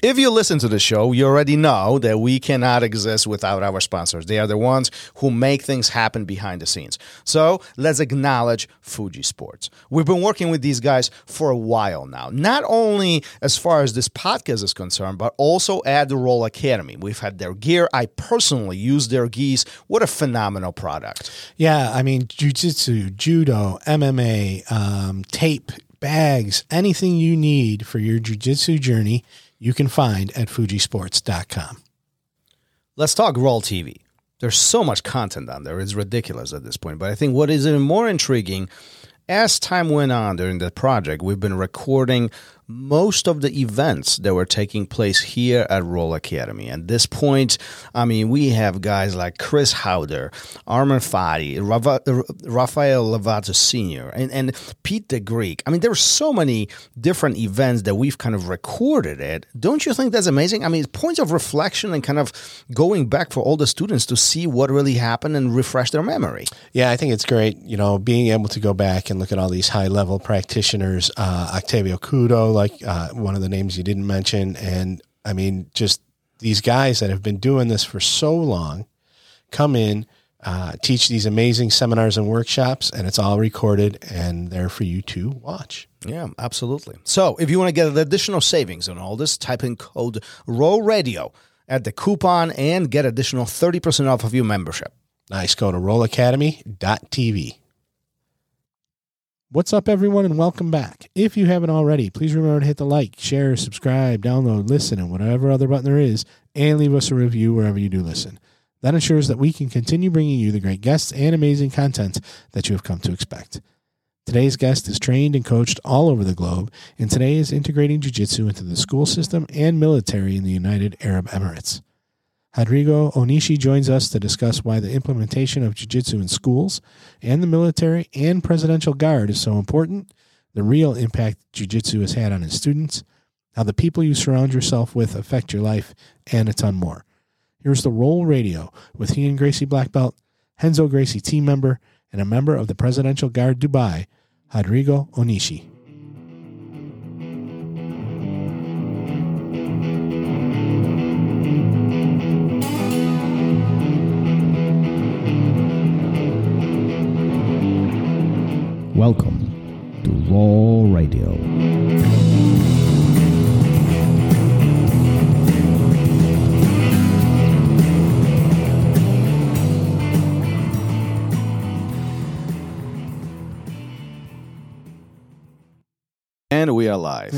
If you listen to the show, you already know that we cannot exist without our sponsors. They are the ones who make things happen behind the scenes. So let's acknowledge Fuji Sports. We've been working with these guys for a while now, not only as far as this podcast is concerned, but also at the RŌL Academy. We've had their gear. I personally use their gis. What a phenomenal product. Yeah, I mean, jujitsu, judo, MMA, um, tape, bags, anything you need for your jujitsu journey you can find at fujisports.com. Let's talk RŌL TV. There's so much content on there. It's ridiculous at this point. But I think what is even more intriguing, as time went on during the project, we've been recording most of the events that were taking place here at RŌL Academy. At this point, I mean, we have guys like Chris Howder, Arman Farhi, Rafael Lovato Sr., and, and Pete the Greek. I mean, there are so many different events that we've kind of recorded it. Don't you think that's amazing? I mean, points of reflection and kind of going back for all the students to see what really happened and refresh their memory. Yeah, I think it's great, you know, being able to go back and look at all these high level practitioners, uh, Octavio Couto, like uh, one of the names you didn't mention. And I mean, just these guys that have been doing this for so long come in, uh, teach these amazing seminars and workshops, and it's all recorded and there for you to watch. Yeah, absolutely. So if you want to get additional savings on all this, type in code ROLRADIO at the coupon and get additional 30% off of your membership. Nice. Go to rolacademy.tv. What's up, everyone, and welcome back. If you haven't already, please remember to hit the like, share, subscribe, download, listen, and whatever other button there is, and leave us a review wherever you do listen. That ensures that we can continue bringing you the great guests and amazing content that you have come to expect. Today's guest is trained and coached all over the globe, and today is integrating Jiu Jitsu into the school system and military in the United Arab Emirates. Rodrigo Onishi joins us to discuss why the implementation of jiu-jitsu in schools and the military and presidential guard is so important, the real impact jiu-jitsu has had on his students, how the people you surround yourself with affect your life, and a ton more. Here's the RŌL Radio with Ryan Gracie Black Belt, Renzo Gracie team member, and a member of the Presidential Guard Dubai, Rodrigo Onishi. Welcome And we are live,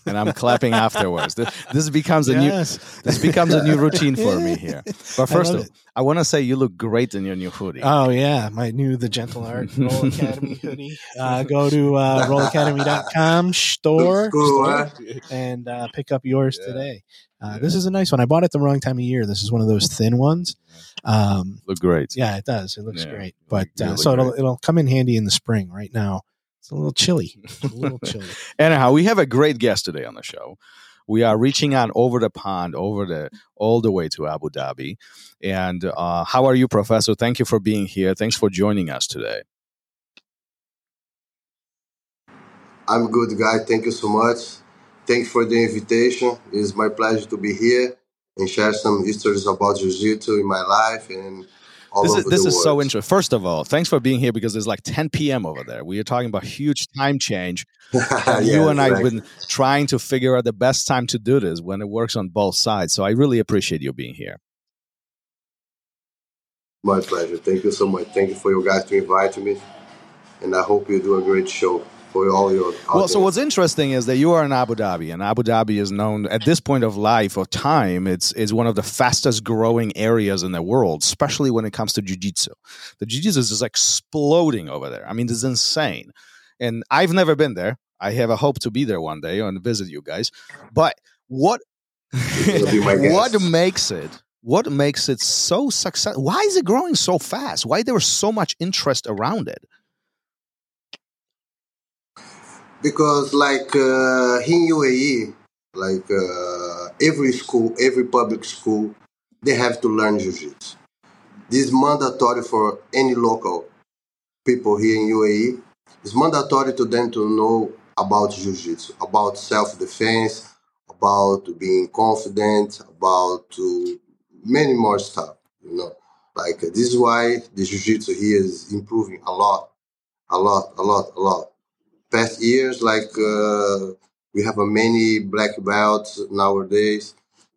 and I'm clapping afterwards. This, this becomes a Yes. new this becomes a new routine for me here. But first love of all, I want to say you look great in your new hoodie. Oh yeah, my new The Gentle Art RŌL Academy hoodie. Uh, go to uh, rolacademy.com store, store and uh, pick up yours Yeah. today. Uh, This is a nice one. I bought it the wrong time of year. This is one of those thin ones. Um, look great. yeah, it does. It looks Yeah, great. But look uh, so it'll great. it'll come in handy in the spring. Right now, it's a little chilly. It's a little chilly. Anyhow, we have a great guest today on the show. We are reaching on over the pond, over the all the way to Abu Dhabi. And uh, how are you, Professor? Thank you for being here. Thanks for joining us today. I'm good, guy. Thank you so much. Thank you for the invitation. It is my pleasure to be here and share some histories about Jiu-Jitsu in my life and all This is this is so interesting. First of all, thanks for being here because it's like 10 p.m. over there. We are talking about huge time change. And you Yeah, and I have been trying to figure out the best time to do this when it works on both sides. So I really appreciate you being here. My pleasure. Thank you so much. Thank you for your guys to invite me, and I hope you do a great show for all your. Well, so what's interesting is that you are in Abu Dhabi, and Abu Dhabi is known at this point of life or time. It's is one of the fastest growing areas in the world, especially when it comes to jiu-jitsu. The jiu-jitsu is exploding over there. I mean, this is insane. And I've never been there. I have a hope to be there one day and visit you guys. But what gonna be my what makes it what makes it so successful? Why is it growing so fast? Why there was so much interest around it? Because like uh, in UAE, like uh, every school, every public school, they have to learn jiu-jitsu. This is mandatory for any local people here in UAE. It's mandatory to them to know about jiu-jitsu, about self-defense, about being confident, about many more stuff. You know, like this is why the jiu-jitsu here is improving a lot, a lot, a lot, a lot. Past years, like uh, we have a many black belts nowadays.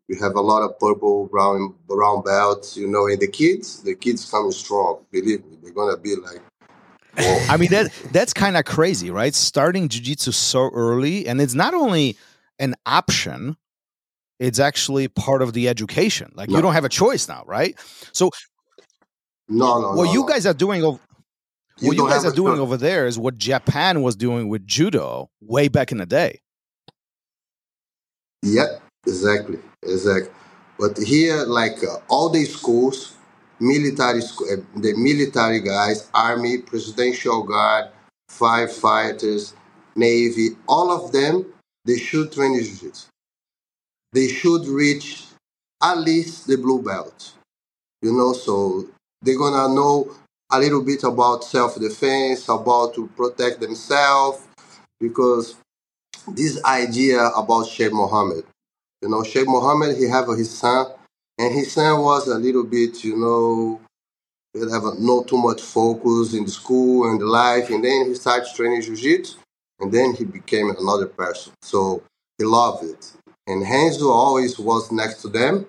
We have a lot of purple, brown, brown belts. You know, and the kids, the kids coming strong. Believe me, they're gonna be like. I mean that that's kind of crazy, right? Starting jiu-jitsu so early and it's not only an option, it's actually part of the education. Like you don't have a choice now, right? So no, no, what no, you no. guys are doing what you guys are doing over there is what Japan was doing with judo way back in the day. Yeah, exactly, exactly. But here, like uh, all these schools, military school, uh, the military guys, army, presidential guard, firefighters, navy, all of them, they should train in jiu-jitsu. They should reach at least the blue belt. You know, so they're gonna know a little bit about self-defense, about to protect themselves, because this idea about Sheikh Mohammed. You know, Sheikh Mohammed, he have his son, and his son was a little bit, you know, he have a, not too much focus in the school and the life, and then he started training jiu-jitsu, and then he became another person. So he loved it. And Renzo always was next to them,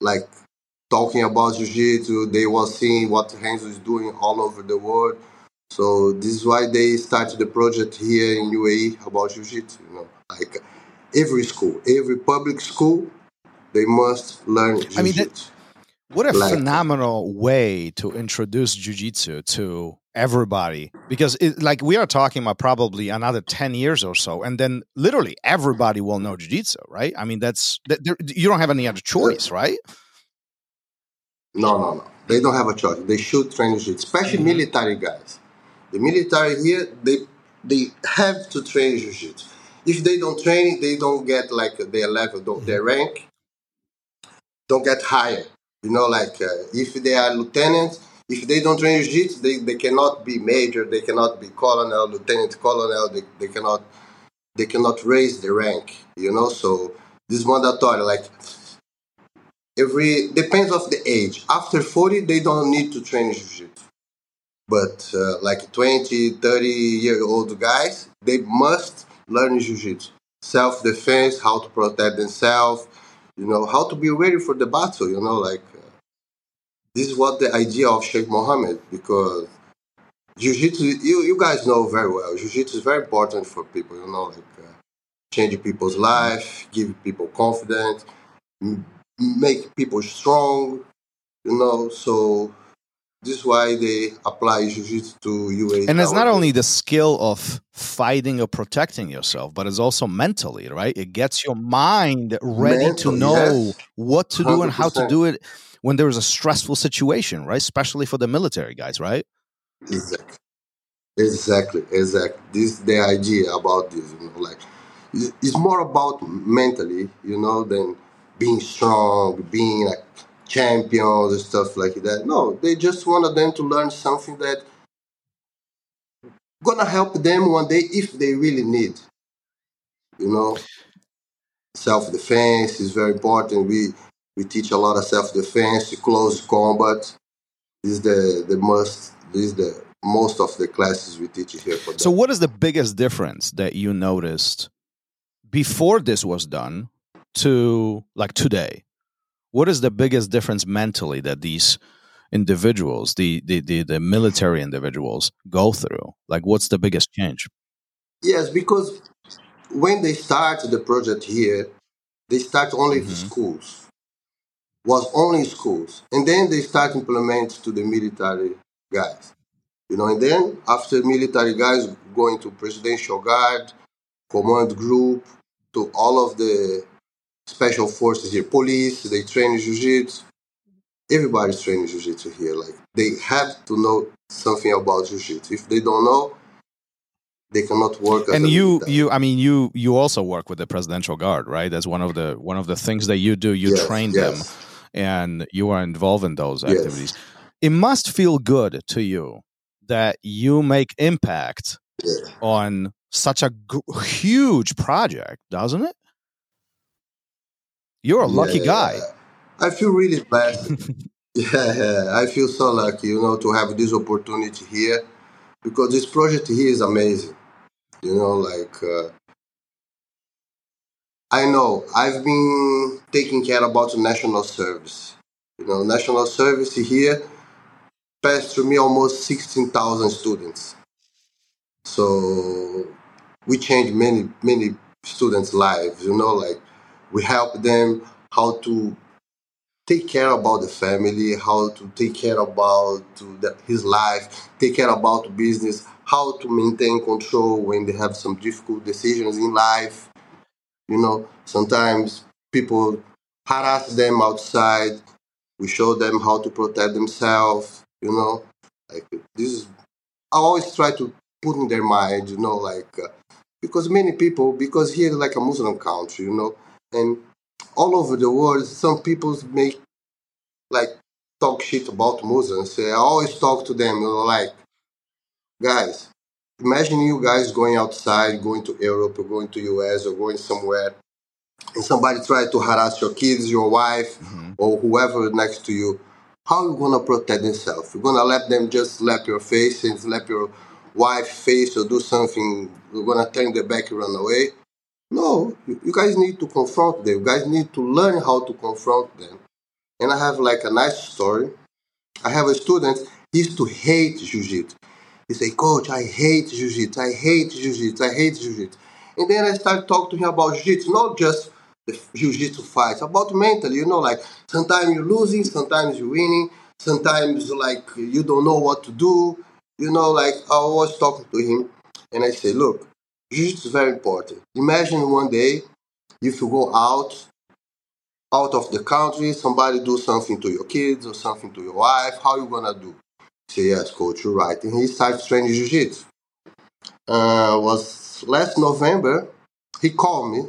like talking about jiu-jitsu. They was seeing what Renzo is doing all over the world. So this is why they started the project here in UAE about jiu-jitsu. You know, like every school, every public school, they must learn jiu-jitsu. I mean, that- What a Like- phenomenal way to introduce jiu-jitsu to everybody because it, like we are talking about probably another 10 years or so and then literally everybody will know jiu-jitsu right i mean that's that, there, you don't have any other choice right No, no, no. They don't have a choice. They should train jiu-jitsu, especially Mhm. military guys. The military here, they they have to train jiu-jitsu. If they don't train it, they don't get like their level, don't, their rank, don't get higher. You know, like uh, if they are lieutenants, if they don't train jiu-jitsu, they, they cannot be major, they cannot be colonel, lieutenant colonel, they, they cannot they cannot raise the rank. You know, so this is mandatory. Like every depends of the age. After 40, they don't need to train jiu-jitsu. But uh, like 20, 30 year old guys, they must learn jiu-jitsu. Self-defense, how to protect themselves, you know, how to be ready for the battle, you know, like uh, this is what the idea of Sheikh Mohammed because jiu-jitsu, you, you guys know very well, jiu-jitsu is very important for people, you know, like uh, changing people's life, give people confidence, make people strong, you know. So this is why they apply jiu-jitsu to UAE. and it's not only the skill of fighting or protecting yourself but it's also mentally right it gets your mind ready to know yes. what to do and how to do it when there is a stressful situation right especially for the military guys right Exactly. Exactly. Exactly. This is the idea about this. You know, like it's more about mentally, you know, than being strong, being like champions and stuff like that. No, they just wanted them to learn something that gonna help them one day if they really need. You know, self defense is very important. We we teach a lot of self defense, close combat. This is the the most. This is the most of the classes we teach here for them. So, what is the biggest difference that you noticed before this was done to like today? What is the biggest difference mentally that these individuals, the the the, the military individuals, go through? Like, what's the biggest change? Yes, because when they start the project here, they start only Mhm. schools. Was only schools, and then they start implement to the military guys. You know, and then after military guys going to presidential guard, command group, to all of the special forces here, police. They train jiu-jitsu. Everybody's training jiu-jitsu here. Like they have to know something about jiu-jitsu. If they don't know, they cannot work. And you, you, I mean, you, you also work with the presidential guard, right? That's one of the one of the things that you do. You Yes, train yes. them, and you are involved in those Yes. activities. It must feel good to you that you make impact Yeah. on such a g- huge project, doesn't it? You're a lucky Yeah, guy. yeah. I feel really blessed. yeah, I feel so lucky, you know, to have this opportunity here because this project here is amazing. You know, like uh, I know I've been taking care about national service. You know, national service here passed through me almost sixteen thousand students. So we changed many many students' lives. You know, like we help them how to take care about the family, how to take care about the, his life, take care about business, how to maintain control when they have some difficult decisions in life. You know, sometimes people harass them outside. We show them how to protect themselves. You know, like this is. I always try to put in their mind. You know, like uh, because many people, because here like a Muslim country. You know, and all over the world, some people make like talk shit about Muslims. I always talk to them, like, guys, imagine you guys going outside, going to Europe or going to US or going somewhere, and somebody try to harass your kids, your wife, mm-hmm. or whoever next to you. How you gonna protect yourself? You're gonna let them just slap your face and slap your wife face or do something? You're gonna turn their back and run away? No, you guys need to confront them. You guys need to learn how to confront them. And I have like a nice story. I have a student, he used to hate jiu-jitsu. He say, Coach, I hate jiu-jitsu, I hate jiu-jitsu, I hate jiu-jitsu. And then I started talking to him about jiu-jitsu, not just the jiu-jitsu fights, about mentally, you know, like sometimes you're losing, sometimes you're winning, sometimes like you don't know what to do. You know, like I was talking to him and I say, look, jiu-jitsu is very important. Imagine one day if you go out out of the country, somebody do something to your kids or something to your wife, how you gonna do? Say yes, coach, you're right. And he started training jiu-jitsu. Uh, was last November, he called me.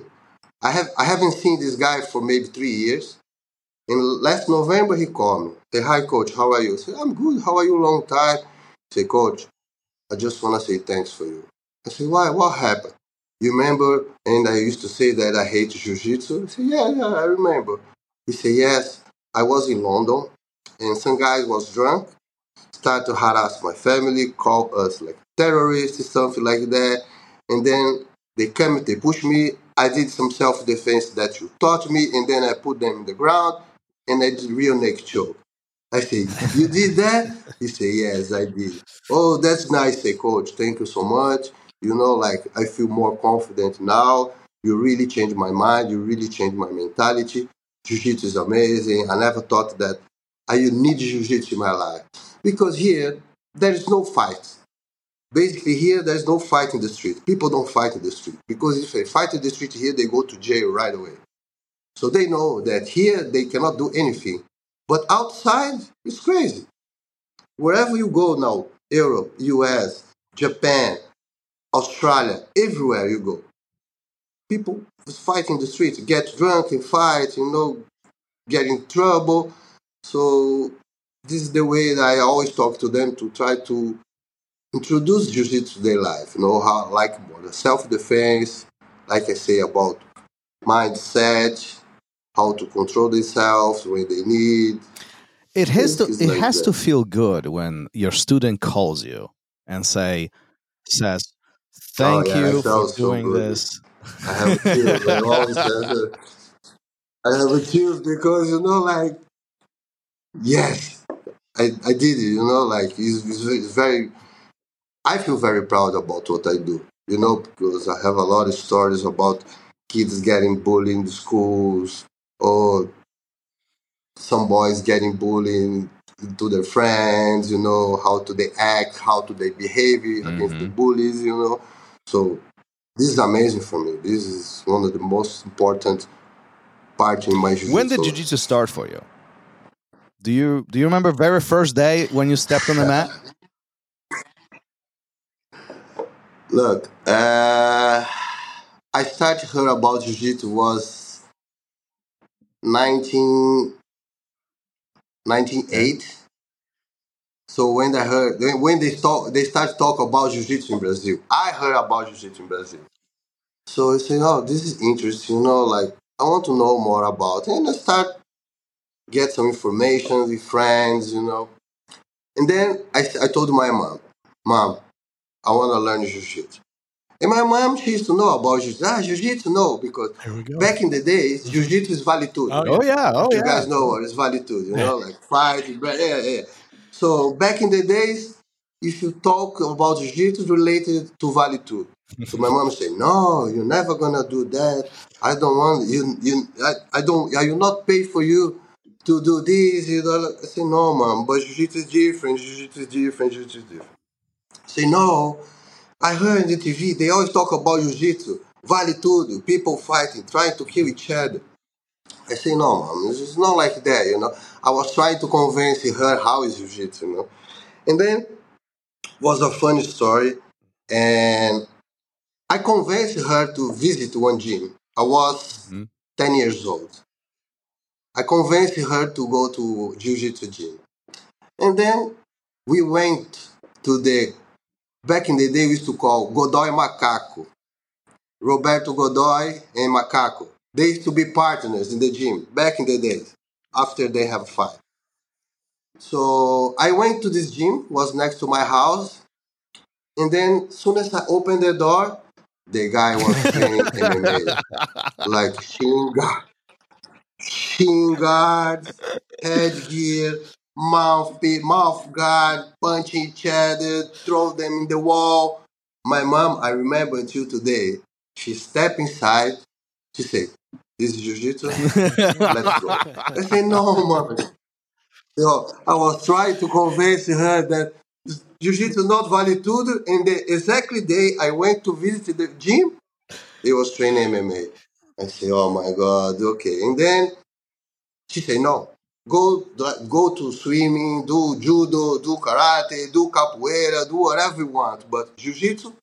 I have I haven't seen this guy for maybe three years. In last November, he called me. Say, hi, coach, how are you? I'm good. How are you? Long time. Say, coach, I just wanna say thanks for you. I say, why? What happened? You remember? And I used to say that I hate jiu-jitsu. I said, yeah, yeah, I remember. He said, yes, I was in London and some guys was drunk, started to harass my family, call us like terrorists or something like that. And then they came, they pushed me. I did some self-defense that you taught me, and then I put them in the ground and I did real neck choke. I say, you did that? He said, yes, I did. Oh, that's nice. Say, coach, thank you so much. You know, like I feel more confident now. You really changed my mind. You really changed my mentality. Jiu-jitsu is amazing. I never thought that I need jiu-jitsu in my life. Because here, there is no fight. Basically, here, there's no fight in the street. People don't fight in the street. Because if they fight in the street here, they go to jail right away. So they know that here, they cannot do anything. But outside, it's crazy. Wherever you go now, Europe, US, Japan, Australia, everywhere you go, people fight in the streets, get drunk and fight, you know, get in trouble. So this is the way that I always talk to them to try to introduce jiu-jitsu to their life. You know how like self-defense, like I say about mindset, how to control themselves when they need. It has to it like has that. to feel good when your student calls you and say says Oh, thank Oh, yeah, you for sounds so doing this. I have a chills. I have a- I have a chills because you know, like, yes, I, I did it. You know, like it's, it's very. I feel very proud about what I do. You know, because I have a lot of stories about kids getting bullied in schools or some boys getting bullied to their friends. You know, how do they act? How do they behave against the bullies? You know, so this is amazing for me. This is one of the most important parts in my jiu-jitsu. When did jiu-jitsu start for you? Do you do you remember very first day when you stepped on the mat? Look, uh, I started heard about jiu-jitsu was 19, 1908. So when I heard when- they talk, they start to talk about jiu-jitsu in Brazil. I heard about jiu-jitsu in Brazil. So I say, oh, this is interesting. You know, like I want to know more about it. And I start get some information with friends, you know. And then I, I told my mom, Mom, I want to learn Jiu-Jitsu. And my mom, she used to know about Jiu-Jitsu. Ah, Jiu-Jitsu, no, because Here we go. back in the days, Jiu-Jitsu is vale tudo. Oh, Oh yeah, oh you yeah. guys know what is vale tudo, you know, like fight, yeah, yeah. So back in the days, if you talk about jiu-jitsu related to vale tudo, so my mom say, no, you're never gonna do that. I don't want you. You, I, I don't. I will not pay for you to do this. You know, I say, no, mom, but jiu-jitsu is different. Jiu-jitsu is different. Jiu-jitsu is different. Say, no, I heard in the TV they always talk about jiu-jitsu, vale tudo, people fighting, trying to kill each other. I say, no, mom, it's not like that, you know. I was trying to convince her how is jiu-jitsu, you know. And then was a funny story, and I convinced her to visit one gym. I was Mhm. 10 years old. I convinced her to go to jiu-jitsu gym. And then we went to the, back in the day we used to call Godoy Macaco. Roberto Godoy and Macaco. They used to be partners in the gym back in the days after they have a fight. So I went to this gym, was next to my house, and then as soon as I opened the door, the guy was MMA. Like shin guard, shin guards, headgear, mouth mouth guard, punching each other, throw them in the wall. My mom, I remember until today, she stepped inside, she said, This is jiu-jitsu? Let's go. I said, no, mom. You know, I was trying to convince her that jiu-jitsu not vale tudo. And the exactly day I went to visit the gym, he was training MMA. I said, oh my God, okay. And then she said, no, go go to swimming, do judo, do karate, do capoeira, do whatever you want. But jiu-jitsu,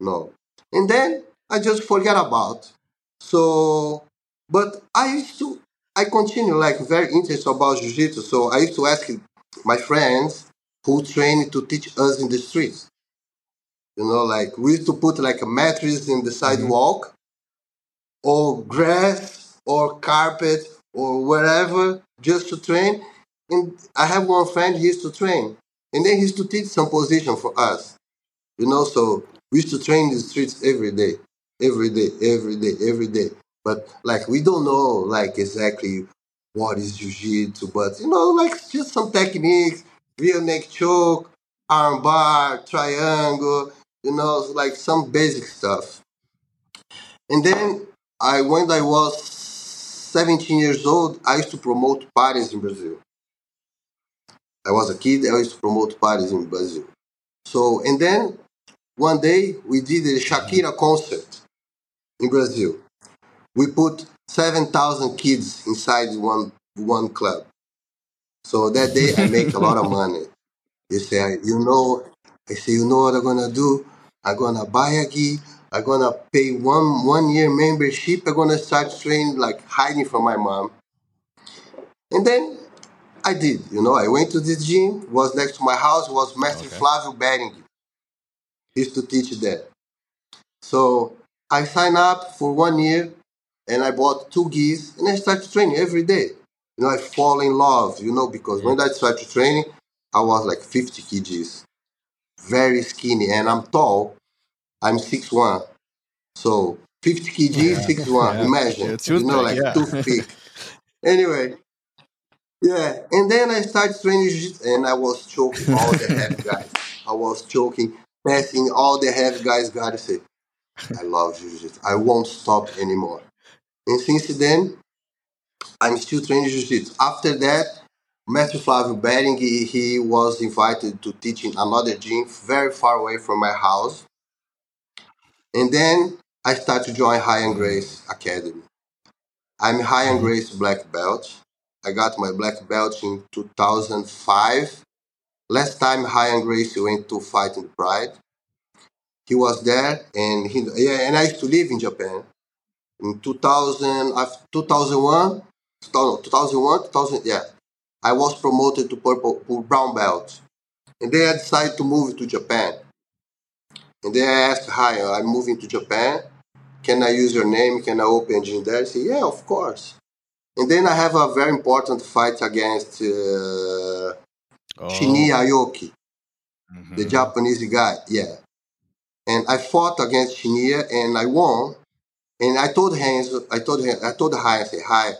no. And then I just forget about. So, but I used to, I continue like very interested about jiu-jitsu. So I used to ask my friends who trained to teach us in the streets. You know, like we used to put like a mattress in the mm-hmm. sidewalk, or grass, or carpet, or wherever, just to train. And I have one friend he used to train, and then he used to teach some position for us. You know, so we used to train in the streets every day, every day, every day, every day. But like we don't know like exactly what is jiu-jitsu, but you know, like just some techniques, rear neck choke, arm bar, triangle, you know, like some basic stuff. And then I when I was 17 years old, I used to promote parties in Brazil. I was a kid, I used to promote parties in Brazil. So and then one day we did a Shakira concert in Brazil. We put 7,000 kids inside one one club. So that day I make a lot of money. You say, you know, I say, you know what I'm gonna do? I'm gonna buy a gi. I'm gonna pay one one year membership. I'm gonna start training like hiding from my mom. And then I did. You know, I went to this gym. Was next to my house. Was Master Okay. Flavio Behring. He used to teach there. So I signed up for one year, and I bought two gis, and I started training every day. You know, I fall in love. You know, because when mm-hmm. I started training, I was like 50 kgs, very skinny, and I'm tall. I'm 6'1". So 50 kg, 6'1". Yeah. Imagine, It's you know, like yeah. toothpick. anyway, yeah. And then I started training jiu-jitsu, and I was choking all the heavy guys. I was choking, passing all the heavy guys. God said, I love jiu-jitsu. I won't stop anymore. And since then, I'm still training jiu-jitsu. After that, Matthew Flavio Behring, he, he was invited to teach in another gym very far away from my house. And then I started to join Ryan Gracie Academy. I'm High and mm-hmm. Grace black belt. I got my black belt in 2005. Last time Ryan Gracie went to fight in Pride. He was there, and he yeah, and I used to live in Japan. In 2000, 2001, 2001, 2000, yeah, I was promoted to purple brown belt, and then I decided to move to Japan. And then I asked, "Hi, I'm moving to Japan. Can I use your name? Can I open gym there? I say, yeah, of course. And then I have a very important fight against uh, Oh. Shinya Aoki, Mhm. the Japanese guy. Yeah. And I fought against Shinya and I won. And I told Hans, I told him, I told Hai, I said, Hi,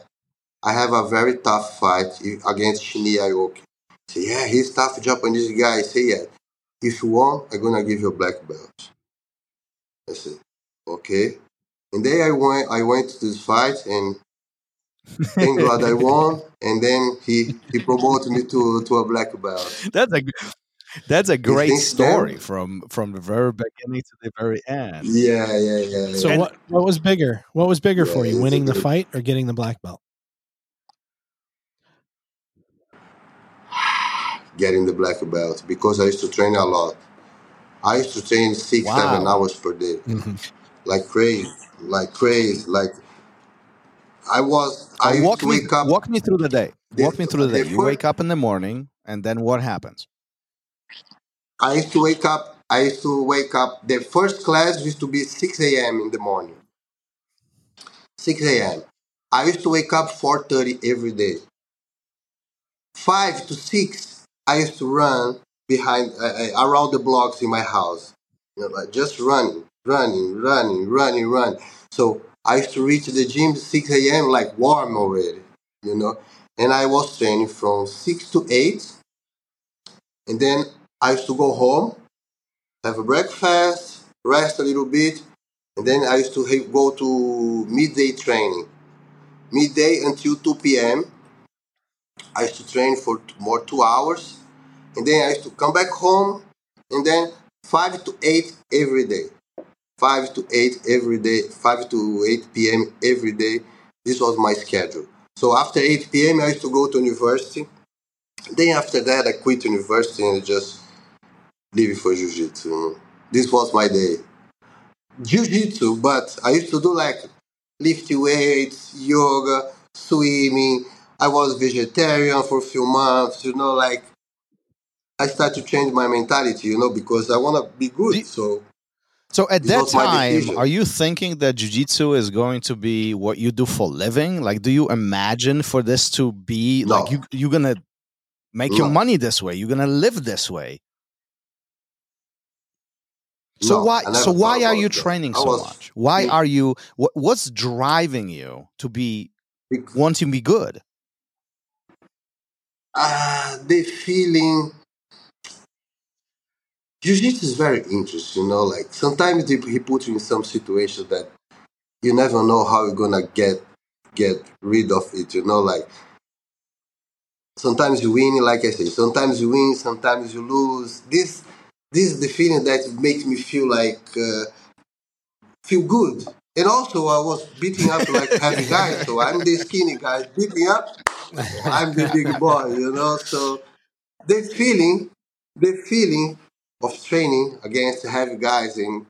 I have a very tough fight against Shinya Aoki. He said, Yeah, he's tough Japanese guy. Said, Yeah. If you won, I'm gonna give you a black belt. I said, Okay. And then I went I went to this fight and thank God I won. And then he, he promoted me to, to a black belt. That's a that's a great story then- from from the very beginning to the very end. Yeah, yeah, yeah. yeah. So And- what what was bigger? What was bigger for you, winning the fight or getting the black belt? Getting the black belt because I used to train a lot. I used to train six, Wow. seven hours per day, like crazy, like crazy. Like I was, I Uh, used walk to me wake up. walk me through the day. The- Walk me through the day. the You fir- wake up in the morning, and then what happens? I used to wake up. I used to wake up. The first class used to be six a.m. in the morning. Six a.m. I used to wake up four thirty every day. Five to six, I used to run behind uh, around the blocks in my house. You know, like just running, running, running, running, run. So I used to reach the gym 6 a.m. like warm already, you know. And I was training from 6 to 8. And then I used to go home, have a breakfast, rest a little bit. And then I used to ha- go to midday training. Midday until 2 p.m. I used to train for more two hours. And then I used to come back home. And then 5 to 8 every day. 5 to 8 every day, 5 to 8 p.m. every day. This was my schedule. So after 8 p.m., I used to go to university. Then after that, I quit university and just leave for jiu-jitsu. This was my day. Jiu-jitsu, but I used to do like lifting weights, yoga, swimming. I was vegetarian for a few months, you know, like I started to change my mentality, you know, because I want to be good. So So at that time, are you thinking that jujitsu is going to be what you do for living? Like, do you imagine for this to be like you you're gonna make your money this way? You're gonna live this way. So No, why so why are you that. training so was- much? Why are you what, what's driving you to be wanting to be good? Uh, the feeling. Jiu-jitsu is very interesting you know like sometimes he puts you in some situation that you never know how you're gonna get get rid of it you know like sometimes you win like i say sometimes you win sometimes you lose. This this is the feeling that makes me feel like uh, feel good and also i was beating up like heavy guys so i'm the skinny guy beating up I'm the big boy, you know. So the feeling, the feeling of training against heavy guys and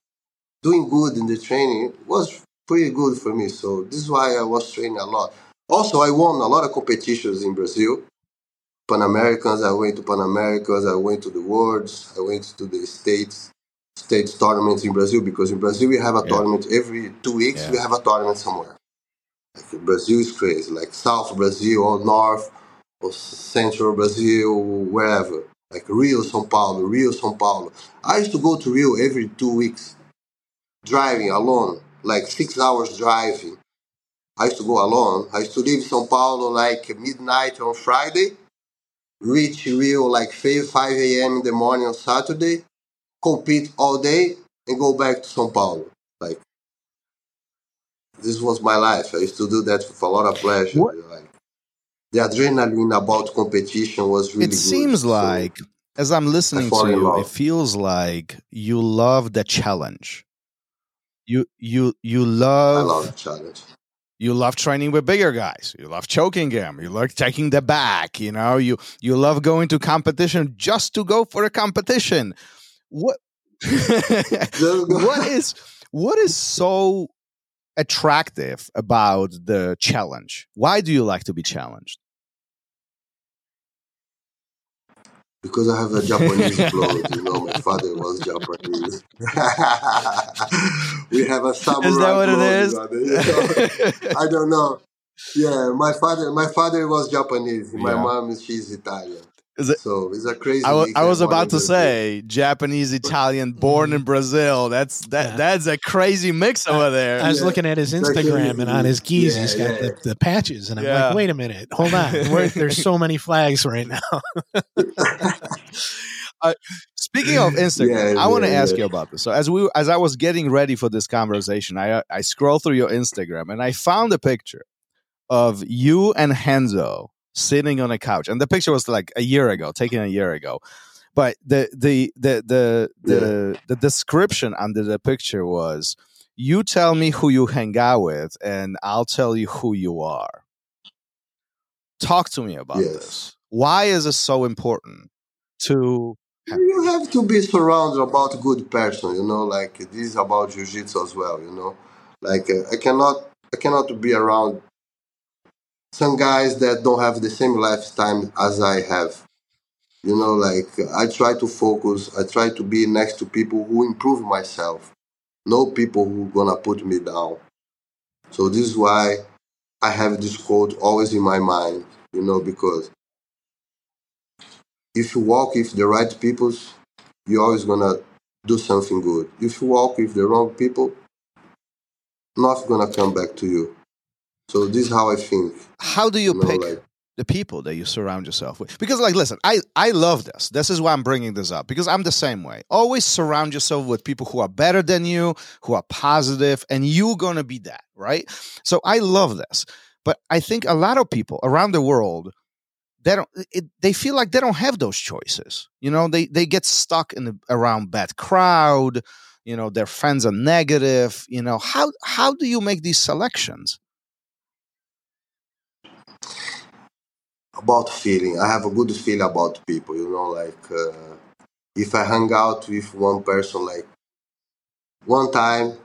doing good in the training was pretty good for me. So this is why I was training a lot. Also, I won a lot of competitions in Brazil. Pan Americans, I went to Pan Americans, I went to the Worlds, I went to the States, States tournaments in Brazil because in Brazil we have a Yeah. tournament every two weeks. Yeah. We have a tournament somewhere. Like Brazil is crazy, like South Brazil or North or Central Brazil, wherever. Like Rio, São Paulo, Rio, São Paulo. I used to go to Rio every two weeks, driving alone, like six hours driving. I used to go alone. I used to leave São Paulo like midnight on Friday, reach Rio like 5 5 a.m. in the morning on Saturday, compete all day, and go back to São Paulo. Like, this was my life. I used to do that with a lot of pleasure. Like, the adrenaline about competition was really it good. seems So, like as I'm listening to you, it feels like you love the challenge. You you you love. I love, love the challenge. you love training with bigger guys. You love choking them. You like taking the back. You know you you love going to competition just to go for a competition. What what is what is so attractive about the challenge? Why do you like to be challenged? because I have a Japanese blood, You know, my father was Japanese. we have a samurai. Is that what it clothes, is? you know? I don't know. Yeah, my father. My father was Japanese. My Yeah. mom, is she's Italian. Is it- So it's a crazy. I wa- I weekend, was about to the say Japanese Italian, born in mm-hmm. Brazil. That's that. Yeah. That's a crazy mix over there. I was Yeah. looking at his It's like Instagram and on his gis, Yeah, he's got yeah. the, the patches, and I'm Yeah. like, wait a minute, hold on, We're, there's so many flags right now. Speaking of Instagram, Yeah, I want to yeah, ask yeah. you about this. So as we as I was getting ready for this conversation, I I scrolled through your Instagram and I found a picture of you and Renzo sitting on a couch, and the picture was like a year ago, taken a year ago. But the the the the the, the description under the picture was, "You tell me who you hang out with, and I'll tell you who you are." Talk to me about Yes. this. Why is it so important to You have to be surrounded about good person, you know. Like this is about jiu-jitsu as well, you know. Like uh, I cannot, I cannot be around some guys that don't have the same lifetime as I have. You know, like I try to focus. I try to be next to people who improve myself, no people who gonna put me down. So this is why I have this quote always in my mind, you know, because if you walk with the right people, you're always gonna do something good. If you walk with the wrong people, nothing gonna come back to you. So this is how I think. how do you You know, pick like- the people that you surround yourself with? Because like listen i i love this. This is why i'm bringing this up because i'm the same way. Always surround yourself with people who are better than you who are positive and you're gonna be that right? So i love this. But i think a lot of people around the world they don't it, they feel like they don't have those choices. You know they they get stuck in the, around bad crowd you know their friends are negative you know. How how do you make these selections about feeling. I have a good feel about people, you know, like uh, if I hang out with one person, like one time,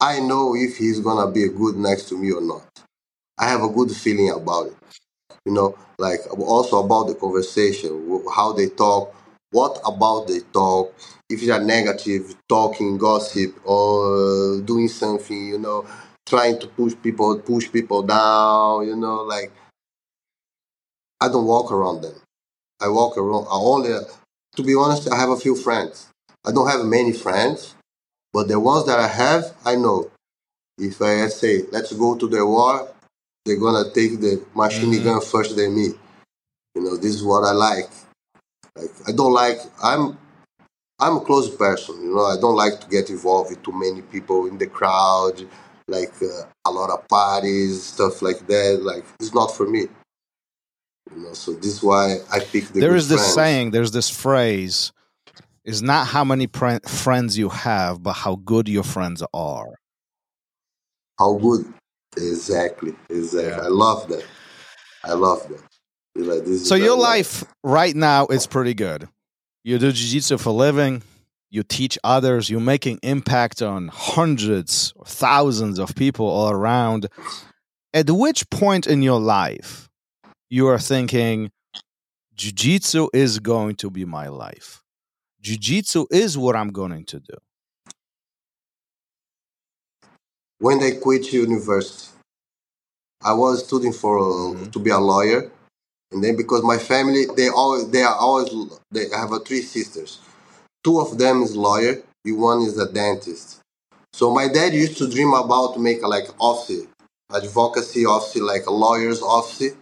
I know if he's gonna be good next to me or not. I have a good feeling about it, you know, like also about the conversation, how they talk, what about they talk, if they are negative, talking, gossip, or doing something, you know, trying to push people, push people down, you know, like I don't walk around them. I walk around. I only, to be honest, I have a few friends. I don't have many friends, but the ones that I have, I know. If I say, let's go to the war, they're gonna take the machine Mhm. gun first than me. You know, this is what I like. Like I don't like. I'm, I'm a close person. You know, I don't like to get involved with too many people in the crowd, like uh, a lot of parties, stuff like that. Like it's not for me. You know, so this is why I pick the. There is this friends. saying, there's this phrase, is not how many pre- friends you have, but how good your friends are. How good? Exactly, exactly. Yeah. I love that. I love that. You know, this is So your very life right now is pretty good. You do jiu-jitsu for a living, you teach others, you're making impact on hundreds or thousands of people all around. At which point in your life you are thinking jiu-jitsu is going to be my life. Jiu-jitsu is what I'm going to do. when I quit university, I was studying for Mhm. to be a lawyer, and then because my family they always they are always they have three sisters. Two of them is lawyer, and one is a dentist. So my dad used to dream about to make a, like office, advocacy office, like a lawyer's office,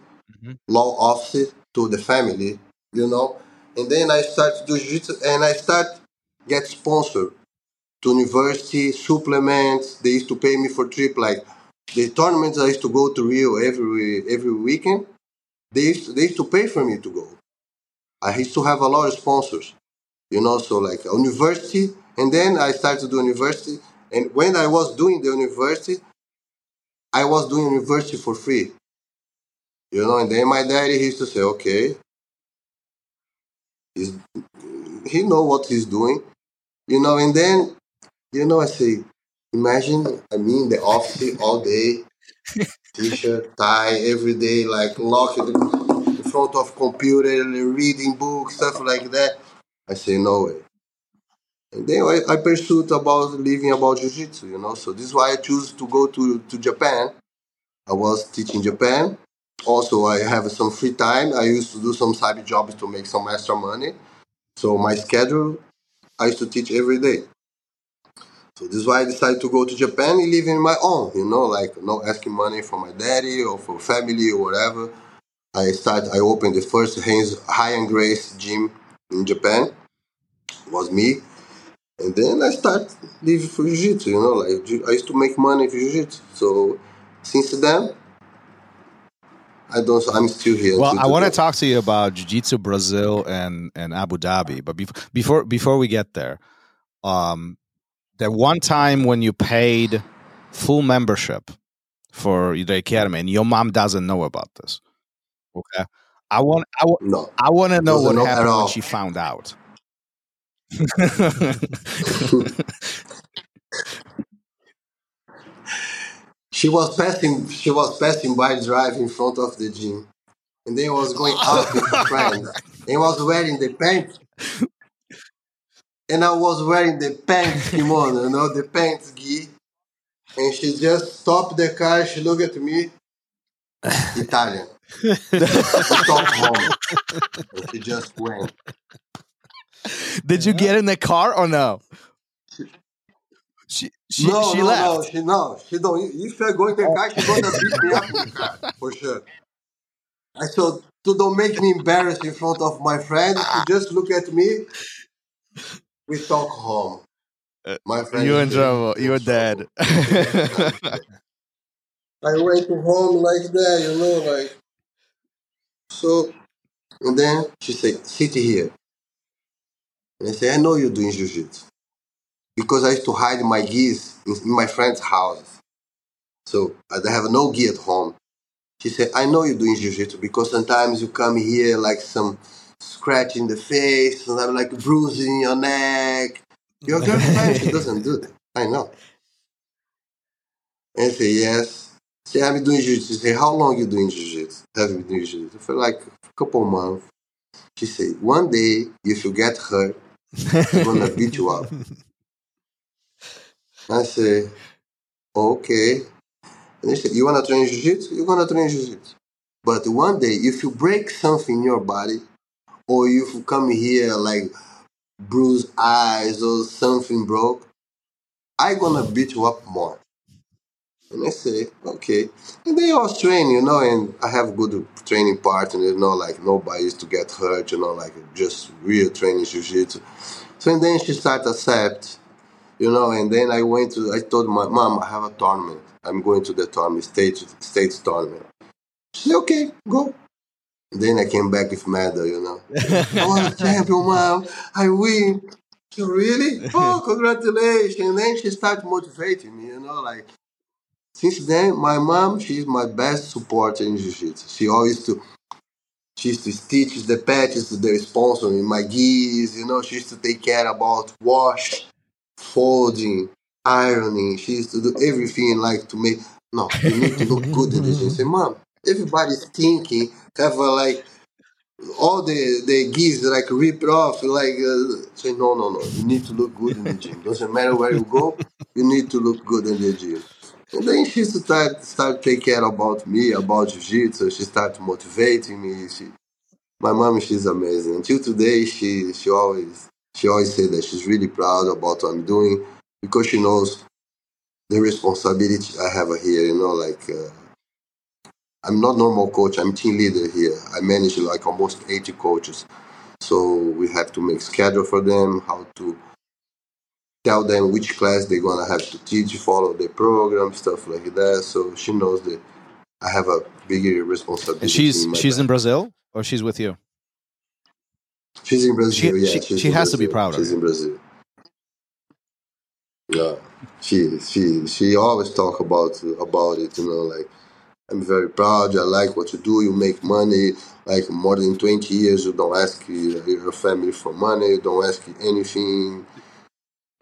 Mhm. law office to the family, you know. And then I started to do jiu-jitsu, and I start get sponsored to university supplements. They used to pay me for trip like the tournaments I used to go to Rio every every weekend. They used to, they used to pay for me to go. I used to have a lot of sponsors, you know. So like university, and then I started to do university. And when I was doing the university, I was doing university for free, you know. And then my daddy he used to say, okay, he's, he know what he's doing, you know. And then you know, I say, imagine I mean the office all day, t-shirt, tie, every day, like locked in front of computer, reading books, stuff like that. I say no way. And then I, I pursued about living about jiu-jitsu, you know. So this is why I choose to go to, to Japan. I was teaching Japan. Also, I have some free time. I used to do some side jobs to make some extra money. So my schedule, I used to teach every day. So this is why I decided to go to Japan and live in my own, you know, like not asking money from my daddy or for family or whatever. I start. I opened the first Ryan Gracie gym in Japan. It was me, and then I start living for jiu-jitsu. You know, like I used to make money for jiu-jitsu. So since then, I don't. I'm still here. Well, I want to talk to you about Jiu-Jitsu Brazil and and Abu Dhabi, but before before before we get there, um, that one time when you paid full membership for the academy, and your mom doesn't know about this. Okay, I want I, wa- No, I want to know what happened when she found out. She was passing. She was passing by drive in front of the gym, and then was going out with her friends, and was wearing the pants. And I was wearing the pants kimono, you know, the pants gi. And she just stopped the car. She looked at me, Italian. Stockholm. And she just went. Did you get in the car or no? She she no, she no, left. no, she no, she don't. If I go in the car, she's gonna beat me up in the car for sure. I so to don't make me embarrassed in front of my friends, she ah. just look at me. We talk home. Uh, my friend, You in trouble. You're dead. I went to home like that, you know, like so. And then she said, "Sit here." And I said, "I know you're doing jiu-jitsu because I used to hide my gis in, my friend's house, so I have no gi at home." She said, "I know you're doing jiu-jitsu because sometimes you come here like some scratch in the face, and I'm like bruising in your neck. Your girlfriend, she doesn't do that. I know." And I say, "Yes." Say, I'm doing jiu-jitsu. Say, how long you doing jiu-jitsu? Have you been doing jiu-jitsu? For like a couple months. She said, one day, if you get hurt, gonna beat you up. I say, okay. And they said, you wanna train jiu-jitsu? You're gonna train jiu-jitsu. But one day, if you break something in your body, or if you come here like bruised eyes or something broke, I'm gonna beat you up more. And I say, okay. And they all train, you know, and I have good training partners, you know, like nobody used to get hurt, you know, like just real training jiu-jitsu. So and then she started accept, you know, and then I went to, I told my mom, I have a tournament. I'm going to the tournament, state, state tournament. She said, okay, go. And then I came back with medal, you know. I was a champion, mom. I win. So really? Oh, congratulations. And then she started motivating me, you know, like since then, my mom, she's my best supporter in jiu-jitsu. She always to, she used to stitch the patches to the sponsor in my gis, you know, she used to take care about wash, folding, ironing. She used to do everything like to make, no, you need to look good in this. I say, mom, everybody's thinking, have a, like, all the the gis like ripped off like uh, say no no no you need to look good in the gym doesn't matter where you go you need to look good in the gym and then she started start take care about me, about jiu-jitsu. She started motivating me. She, my mom, she's amazing. Until today, she she always she always say that she's really proud about what I'm doing because she knows the responsibility I have here. You know, like uh, I'm not normal coach. I'm team leader here. I manage like almost 80 coaches, so we have to make schedule for them, how to tell them which class they're gonna have to teach, follow the program, stuff like that. So she knows that I have a bigger responsibility. And she's in she's in. Brazil or she's with you. She's in Brazil. She- yeah, she- she has to be proud of She's in Brazil. Yeah, she she she always talk about about it. You know, like I'm very proud. I like what you do. You make money. Like more than twenty years, you don't ask your family for money. You don't ask anything.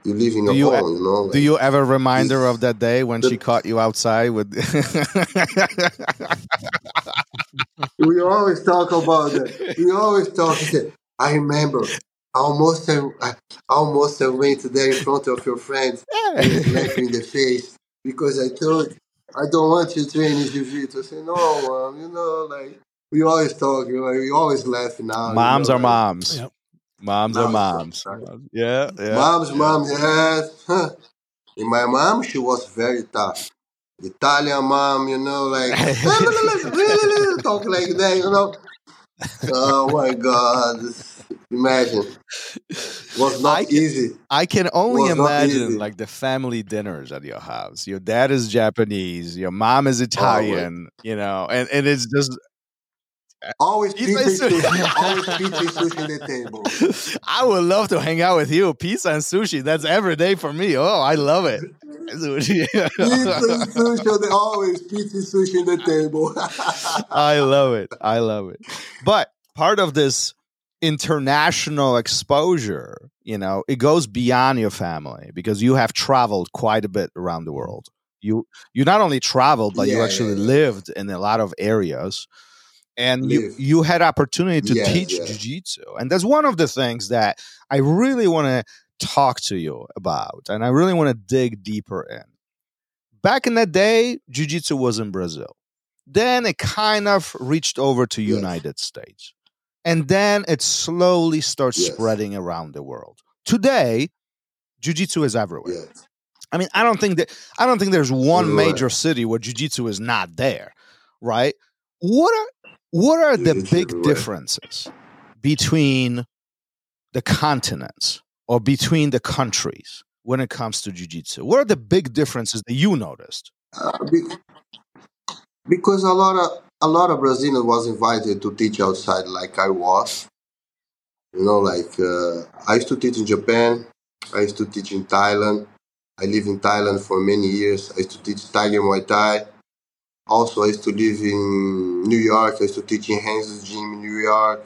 You live in Do your you- own. You know. Do you ever remind her of that day when the- she caught you outside with? we always talk about that. We always talk. I remember. Almost, I, I almost I went there in front of your friends and slapped in the face because I told I don't want you training jiu-jitsu. I said, no, mom, you know, like we always talk, you know, we always laugh now. moms you know, are like, moms. Yep. Moms are Moms, moms. Yeah, yeah. Mom's mom, yes. Huh. And my mom, she was very tough. Italian mom, you know, like talk like that, you know. Oh my God! Imagine, was not I can- easy. I can only imagine like the family dinners at your house. Your dad is Japanese, your mom Oh, is Italian, you know, and, and it's just Always You pizza and sushi. Always pizza and sushi on the table. I would love to hang out with you. Pizza and sushi. That's every day for me. Oh, I love it. Pizza and sushi on the always pizza and sushi on the table. I love it. I love it. But part of this international exposure, you know, it goes beyond your family because you have traveled quite a bit around the world. You you not only traveled, but you actually yeah, yeah. lived in a lot of areas. And you, Live. you had opportunity to Yes, teach yes. jiu-jitsu. And that's one of the things that I really want to talk to you about. And I really want to dig deeper in. Back in the day, jiu-jitsu was in Brazil. Then it kind of reached over to Yes. United States. And then it slowly starts spreading around the world. Today, jiu-jitsu is everywhere. I mean, I don't think that I don't think there's one Everywhere. major city where jiu-jitsu is not there, right? What are what are the big everywhere. differences between the continents or between the countries when it comes to jiu-jitsu? What are the big differences that you noticed? Uh, because a lot of a lot of Brazilians was invited to teach outside, like I was. You know, like uh, I used to teach in Japan. I used to teach in Thailand. I lived in Thailand for many years. I used to teach Tiger Muay Thai. Also, I used to live in New York. I used to teach in Hans's Gym in New York.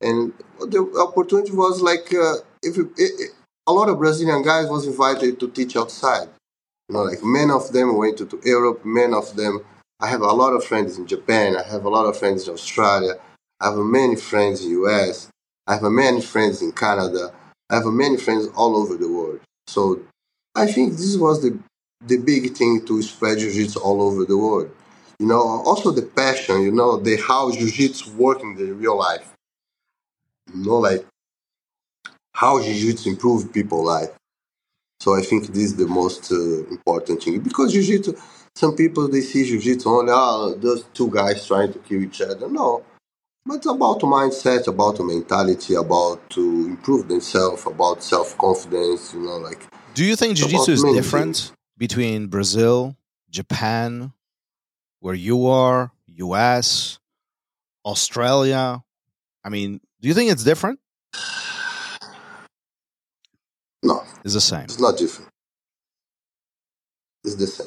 And the opportunity was like uh, if it, it, a lot of Brazilian guys was invited to teach outside. You know, like many of them went to, to Europe. Many of them. I have a lot of friends in Japan. I have a lot of friends in Australia. I have many friends in US. I have many friends in Canada. I have many friends all over the world. So I think this was the the big thing to spread jiu-jitsu all over the world. You know, also the passion. You know, the how jiu-jitsu work in the real life. You know, like how jiu-jitsu improve people's life. So I think this is the most uh, important thing because jiu-jitsu. Some people they see jiu-jitsu only oh, those two guys trying to kill each other. No, but it's about mindset, about mentality, about to improve themselves, about self-confidence. You know, like Do you think It's jiu-jitsu is different. Between Brazil, Japan, where you are, US, Australia? I mean, do you think it's different? no, It's the same. It's not different. It's the same.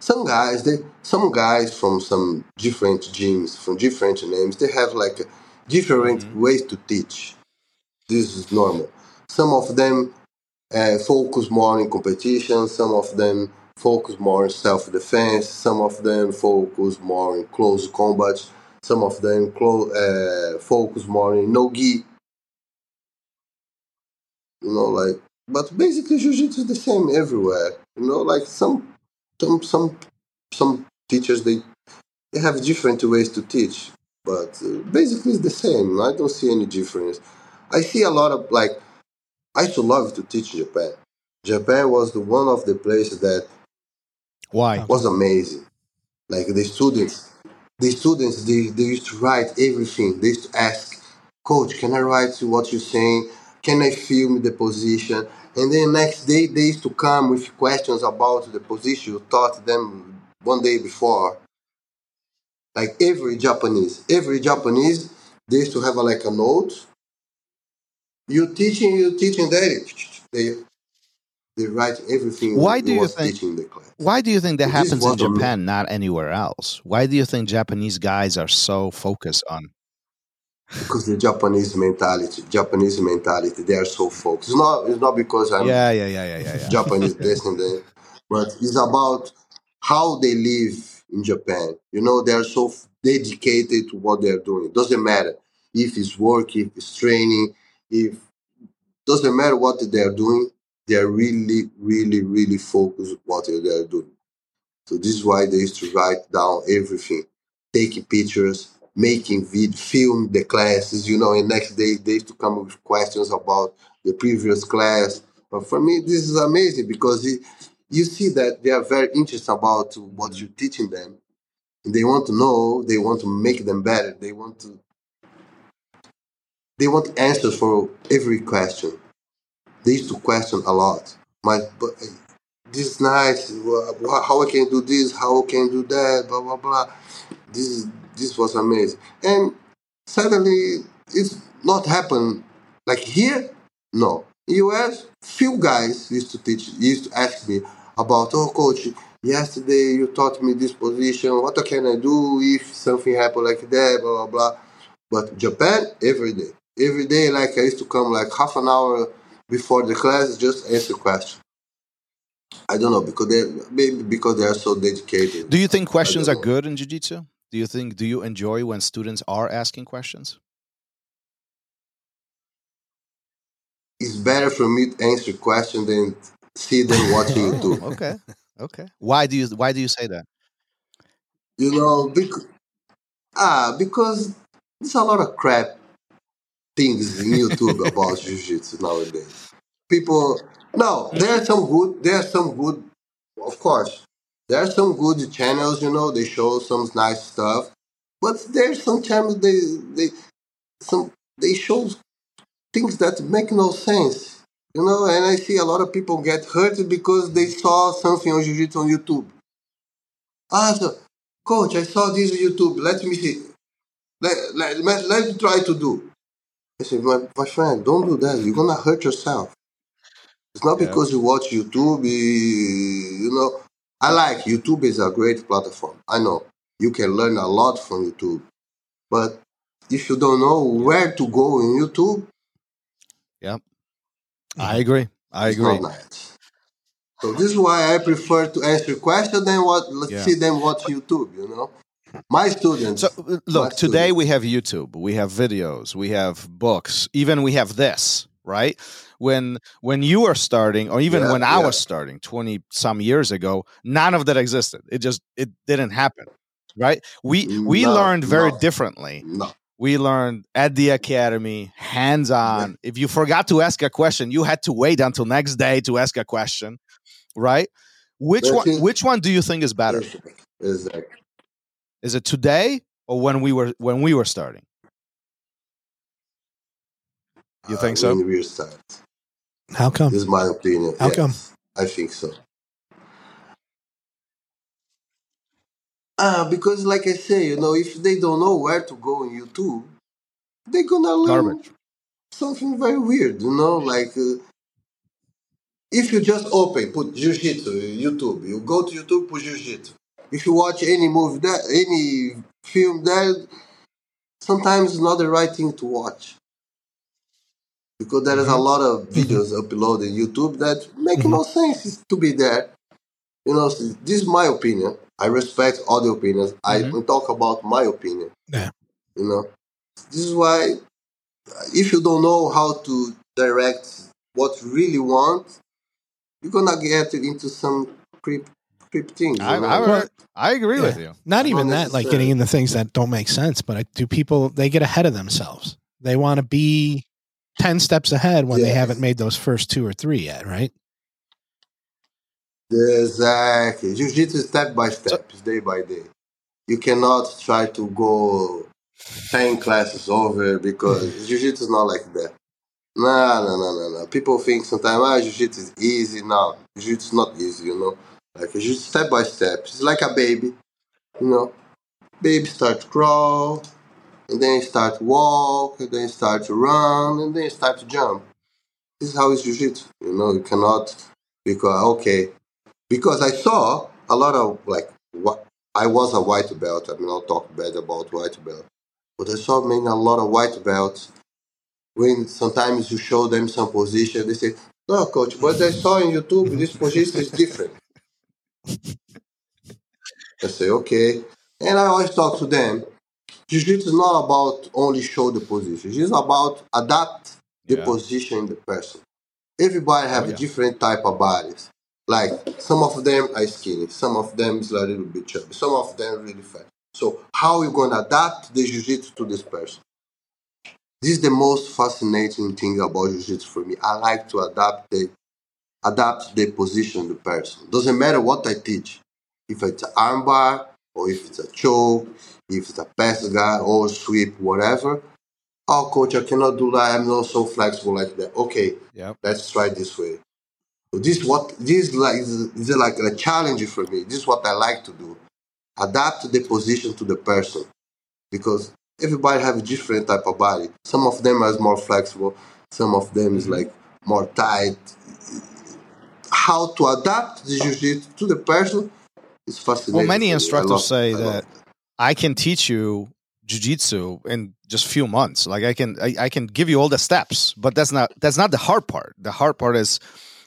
Some guys, they some guys from some different gyms, from different names, they have like different Mhm. ways to teach. This is normal. Some of them uh, focus more in competition. Some of them focus more in self-defense. Some of them focus more in close combat. Some of them clo- uh, focus more in no-gi. You know, like but basically jiu-jitsu is the same everywhere you know like some some some some teachers they they have different ways to teach but uh, basically it's the same i don't see any difference i see a lot of like i used to love to teach japan. Japan was the one of the places that Why? was amazing. Like the students the students they, they used to write everything. They used to ask coach can i write what you're saying? Can i film the position? And then next day they used to come with questions about the position. You taught them one day before. Like every japanese every japanese they used to have a, like a note you teaching you teaching they they they write everything Why do you think- teaching the class Why do you think that This happens in Japan, not anywhere else? Why do you think Japanese guys are so focused on? because the Japanese mentality, Japanese mentality, they are so focused. It's not, it's not because I'm Yeah, yeah, yeah, yeah, yeah, yeah. Japanese descendant, eh, but it's about how they live in Japan. You know, they're so dedicated to what they're doing. It doesn't matter if it's work, if it's training, if doesn't matter what they're doing. They're really, really, really focused what they're doing. So this is why they used to write down everything, taking pictures, making vid, film the classes. You know, and next day they used to come with questions about the previous class. But for me, this is amazing because it, you see that they are very interested about what you're teaching them. They want to know. They want to make them better. They want to. They want answers for every question. They used to question a lot. My, but this is nice. How I can do this? How I can do that? Blah blah blah. This is this was amazing. And suddenly it's not happen like here. No, US. Few guys used to teach. Used to ask me about. Oh, coach. Yesterday you taught me this position. What can I do if something happen like that? Blah blah blah. But Japan every day, every day. Like I used to come like half an hour before the class, just answer question. I don't know because they maybe because they are so dedicated. Do you think questions are good in jiu-jitsu? Do you think do you enjoy when students are asking questions? It's better for me to answer questions than see them watching YouTube. Oh, okay. Okay. Why do you why do you say that? You know, because ah, because it's a lot of crap things in YouTube about jiu-jitsu nowadays. People, no, there are some good. There are some good, of course. There are some good channels. You know, they show some nice stuff, but there's some channels they they some they show things that make no sense. You know, and I see a lot of people get hurt because they saw something on jiu-jitsu on YouTube. Ah, so, coach, I saw this on YouTube. Let me see. Let, let, let, let me try to do. I said, my, my friend, don't do that. You're going to hurt yourself. It's not Yeah. because you watch YouTube, you, know. I like YouTube is a great platform. I know. You can learn a lot from YouTube. But if you don't know where to go in YouTube, yeah, I agree. I agree. nice. So this is why I prefer to answer questions than what let's Yeah. see them watch YouTube, you know. My students So uh, look, today students. we have YouTube, we have videos, we have books, even we have this, right? When when you were starting, or even Yeah, when I yeah. was starting twenty some years ago, none of that existed. It just it didn't happen, right? We we No, learned very no. differently. no. We learned at the academy, hands on. If you forgot to ask a question, you had to wait until next day to ask a question, right? Which one? Which one do you think is better? Exactly. Exactly. Is it today or when we were when we were starting? You think so? Uh, When we start. How come? This is my opinion. How come? I think so. Ah, because like I say, you know, if they don't know where to go on YouTube, they're gonna learn Garbage. something very weird, you know, like uh, if you just open, put jiu-jitsu, YouTube, you go to YouTube, put jiu-jitsu. If you watch any movie, that any film, there, sometimes it's not the right thing to watch because there is a mm-hmm. lot of mm-hmm. videos uploaded on YouTube that make mm-hmm. no sense to be there. You know, this is my opinion. I respect all the opinions. I Mhm. will talk about my opinion. Yeah. You know, this is why if you don't know how to direct what you really want, you're gonna get into some creep, creep things. you I, know? I, I agree with you. Not even that, like necessarily. getting into things that don't make sense, but I, do people they get ahead of themselves? They want to be ten steps ahead when they haven't made those first two or three yet, right? Exactly. Jiu-jitsu is step by step, it's day by day. You cannot try to go 10 classes over because jiu-jitsu is not like that. No, no, no, no, no. People think sometimes, ah, jiu-jitsu is easy. No, jiu-jitsu is not easy, you know. Like, it's just step by step. It's like a baby, you know. Baby start to crawl, and then start to walk, and then start to run, and then start to jump. This is how it's jiu-jitsu, you know. You cannot, because, okay, because I saw a lot of like what I was a white belt. I mean, I'll talk bad about white belt, but I saw many a lot of white belts. When sometimes you show them some position, they say, "No, coach, but I saw in YouTube this position is different." I say, okay. And I always talk to them. Jiu-jitsu is not about only show the position. It's about adapt the Yeah. position in the person. Everybody have Oh, a different type of bodies. Like some of them are skinny, some of them is a little bit chubby, some of them really fat. So how you gonna adapt the jiu-jitsu to this person? This is the most fascinating thing about jiu-jitsu for me. I like to adapt the adapt the position of the person. Doesn't matter what I teach. If it's an armbar or if it's a choke, if it's a pass guy or sweep, whatever. Oh, coach, I cannot do that. I'm not so flexible like that. Okay, Yep. let's try this way. So this what this is like is like a challenge for me. This is what I like to do. Adapt the position to the person because everybody have a different type of body. Some of them is more flexible. Some of them is mm-hmm. like more tight. How to adapt the jiu-jitsu to the person is fascinating. Well, many for me. I instructors love- say I that I can teach you jujitsu in just few months. Like I can, I, I can give you all the steps, but that's not that's not the hard part. The hard part is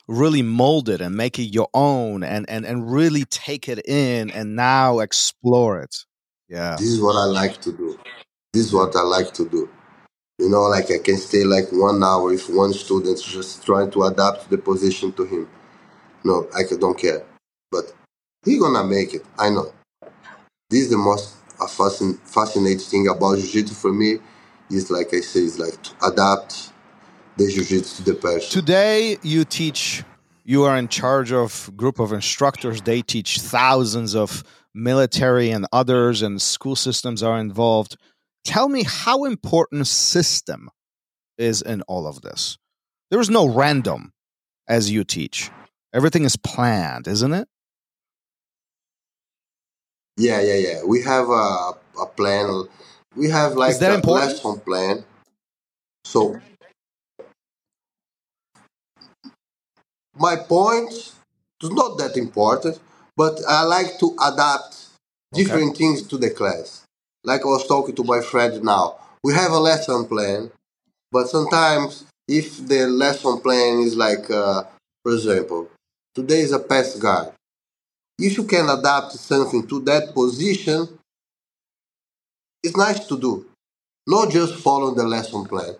really mold it and make it your own, and and and really take it in, and now explore it. Yeah, this is what I like to do. This is what I like to do. You know, like I can stay like one hour if one student's just trying to adapt the position to him. No, I don't care. But he gonna make it. I know. This is the most fascin- fascinating thing about jiu-jitsu for me. Is like I say, is like to adapt the jiu-jitsu to the person. Today, you teach. You are in charge of group of instructors. They teach thousands of military and others, and school systems are involved. Tell me how important system is in all of this. There is no random as you teach. Everything is planned, isn't it? Yeah, yeah, yeah. We have a, a plan. We have like that a important? lesson plan. So my point is not that important, but I like to adapt different things to the class. Like I was talking to my friend now. We have a lesson plan, but sometimes if the lesson plan is like, uh, for example, today is a pass guard. If you can adapt something to that position, it's nice to do. Not just follow the lesson plan.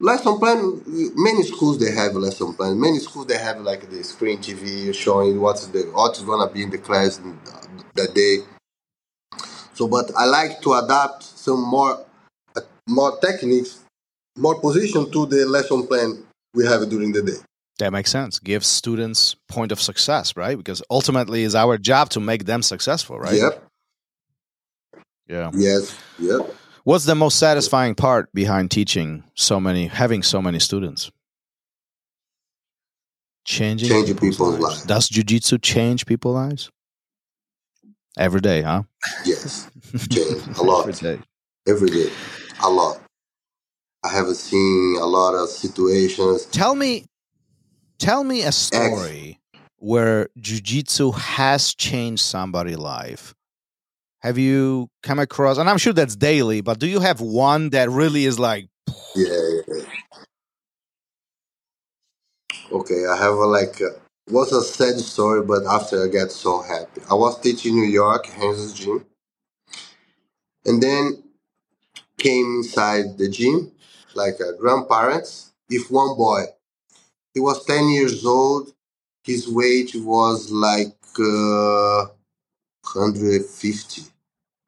Lesson plan, many schools they have lesson plan. Many schools they have like the screen TV showing what's the what's gonna be in the class that day. So, but I like to adapt some more uh, more techniques, more position to the lesson plan we have during the day. That makes sense. Give students point of success, right? Because ultimately, it's our job to make them successful, right? Yep. Yeah. Yes. Yep. What's the most satisfying part behind teaching so many, having so many students? Changing, Changing people's lives. Does jujitsu change people's lives? Every day, huh? Yes. Change a lot. Every day. Every day. A lot. I haven't seen a lot of situations. Tell me, tell me a story where jujitsu has changed somebody's life. Have you come across? And I'm sure that's daily, but do you have one that really is like, Yeah. yeah, yeah. Okay, I have a like uh, was a sad story, but after I get so happy. I was teaching New York, Hanses gym, and then came inside the gym like uh, grandparents. If one boy, he was ten years old, his weight was like uh, 150,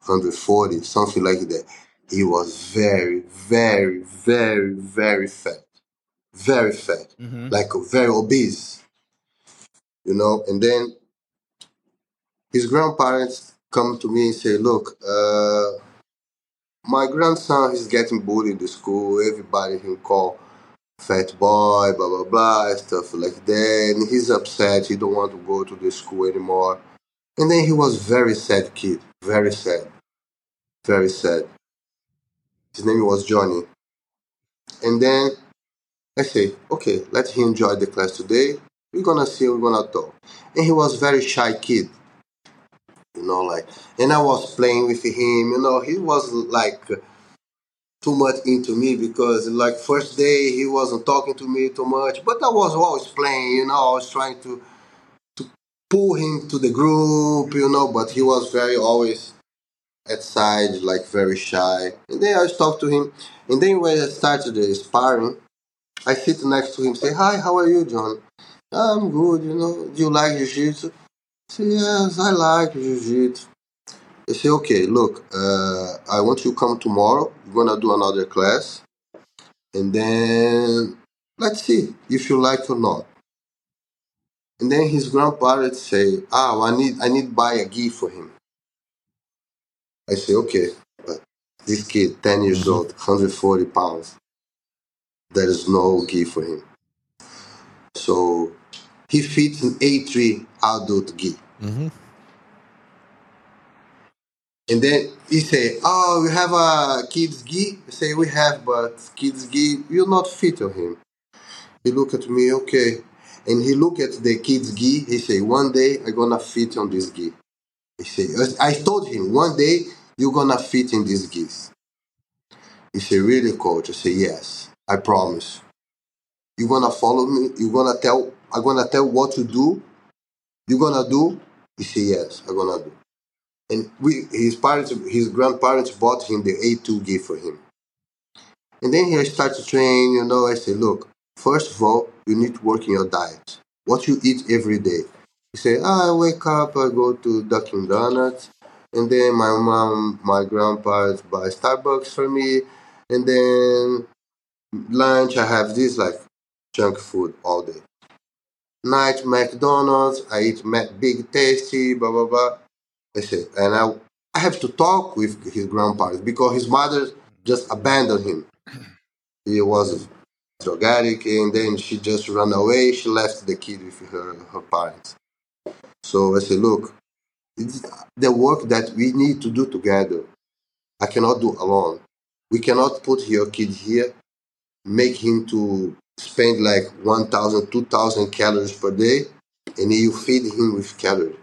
140, something like that. He was very, very, very, very fat, very fat Mhm. like very obese, you know. And then his grandparents come to me and say, "Look, uh, my grandson is getting bullied in the school. Everybody can call fat boy, blah blah blah, stuff like that. And he's upset. He don't want to go to the school anymore. And then he was very sad kid, very sad, very sad. His name was Johnny. And then I say, okay, let him enjoy the class today. We're gonna see, we're gonna talk. And he was very shy kid. You know, like and I was playing with him, you know, he was like too much into me because like first day he wasn't talking to me too much, but I was always playing, you know, I was trying to to pull him to the group, you know, but he was very always at side, like very shy. And then I talk to him, and then when I started the sparring, I sit next to him, say, "Hi, how are you, John? I'm good. You know, do you like jiu-jitsu?" Say, "Yes, I like jiu-jitsu." I say, "Okay, look, uh, I want you to come tomorrow. We're gonna do another class, and then let's see if you like or not." And then his grandparents say, "Ah, I need I need buy a gi for him." I say, "Okay, but this kid, ten years old, 140 pounds, there is no gi for him." So he fits an A3 adult gi. Mm-hmm. And then he say, "Oh, we have a kids gi." I say, "We have, but kids gi will not fit on him." He look at me, okay, and he look at the kids gi. He say, "One day I gonna fit on this gi." He say, "I told him one day you gonna fit in these gis." He say, "Really, coach?" I say, "Yes, I promise." You gonna follow me? You gonna tell? I'm gonna tell what to do. You gonna do? He say, "Yes, I'm gonna do." And we his parents his grandparents bought him the A2 gift for him. And then he started to train, you know, I say, look, first of all, you need to work in your diet. What you eat every day. He say, ah, I wake up, I go to Dunkin' Donuts, and then my mom, my grandparents buy Starbucks for me, and then lunch I have this like junk food all day. Night McDonald's, I eat Mac Big Tasty, blah blah blah. I said, and I, I have to talk with his grandparents because his mother just abandoned him. He was drug addict, and then she just ran away. She left the kid with her, her parents. So I said, look, it's the work that we need to do together. I cannot do alone. We cannot put your kid here, make him to spend like 1,000, 2,000 calories per day, and you feed him with calories.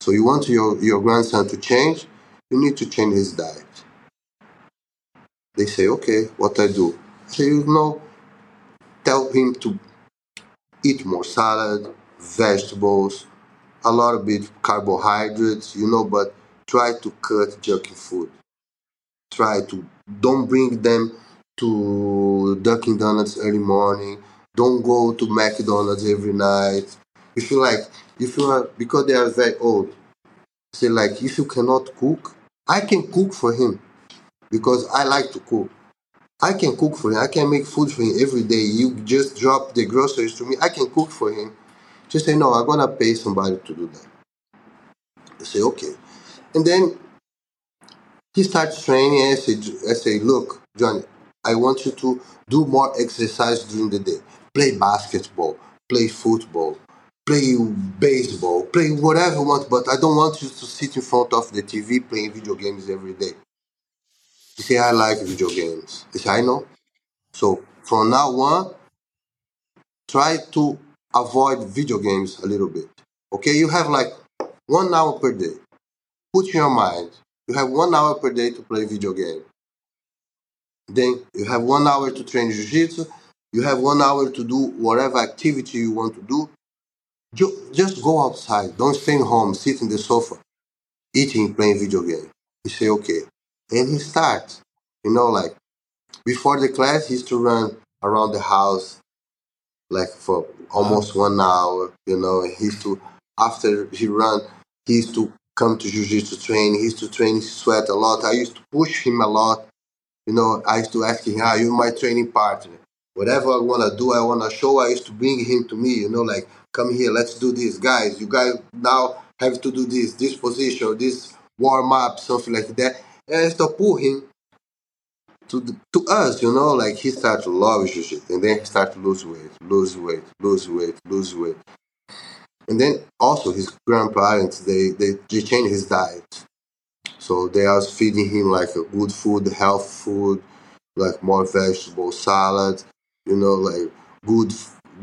So you want your, your grandson to change, you need to change his diet. They say, okay, what I do? Say, you know, tell him to eat more salad, vegetables, a lot of bit carbohydrates, you know, but try to cut junky food. Try to don't bring them to Dunkin' Donuts early morning. Don't go to McDonald's every night. If you like, if you are because they are very old, say like if you cannot cook, I can cook for him because I like to cook. I can cook for him. I can make food for him every day. You just drop the groceries to me. I can cook for him. Just say no. I'm gonna pay somebody to do that. Say okay, and then he starts training. And I say, I say, look, Johnny, I want you to do more exercise during the day. Play basketball. Play football play baseball, play whatever you want, but I don't want you to sit in front of the TV playing video games every day. You say, I like video games. Say, I know. So from now on, try to avoid video games a little bit. Okay, you have like one hour per day. Put in your mind, you have one hour per day to play video game. Then you have one hour to train jiu-jitsu. You have one hour to do whatever activity you want to do just go outside. Don't stay home, sit in the sofa, eating, playing video game. He say, okay. And he starts, you know, like before the class, he used to run around the house like for almost one hour, you know. He used to, after he run, he used to come to jiu-jitsu train. He used to train, he sweat a lot. I used to push him a lot. You know, I used to ask him, ah, you're my training partner. Whatever I want to do, I want to show, I used to bring him to me, you know, like, come here, let's do this. Guys, you guys now have to do this, this position, this warm up, something like that. And to pull him to the, to us, you know, like he started to love jiu-jitsu, and then he started to lose weight, lose weight, lose weight, lose weight. And then also his grandparents, they, they, they changed his diet. So they are feeding him like a good food, health food, like more vegetable salad, you know, like good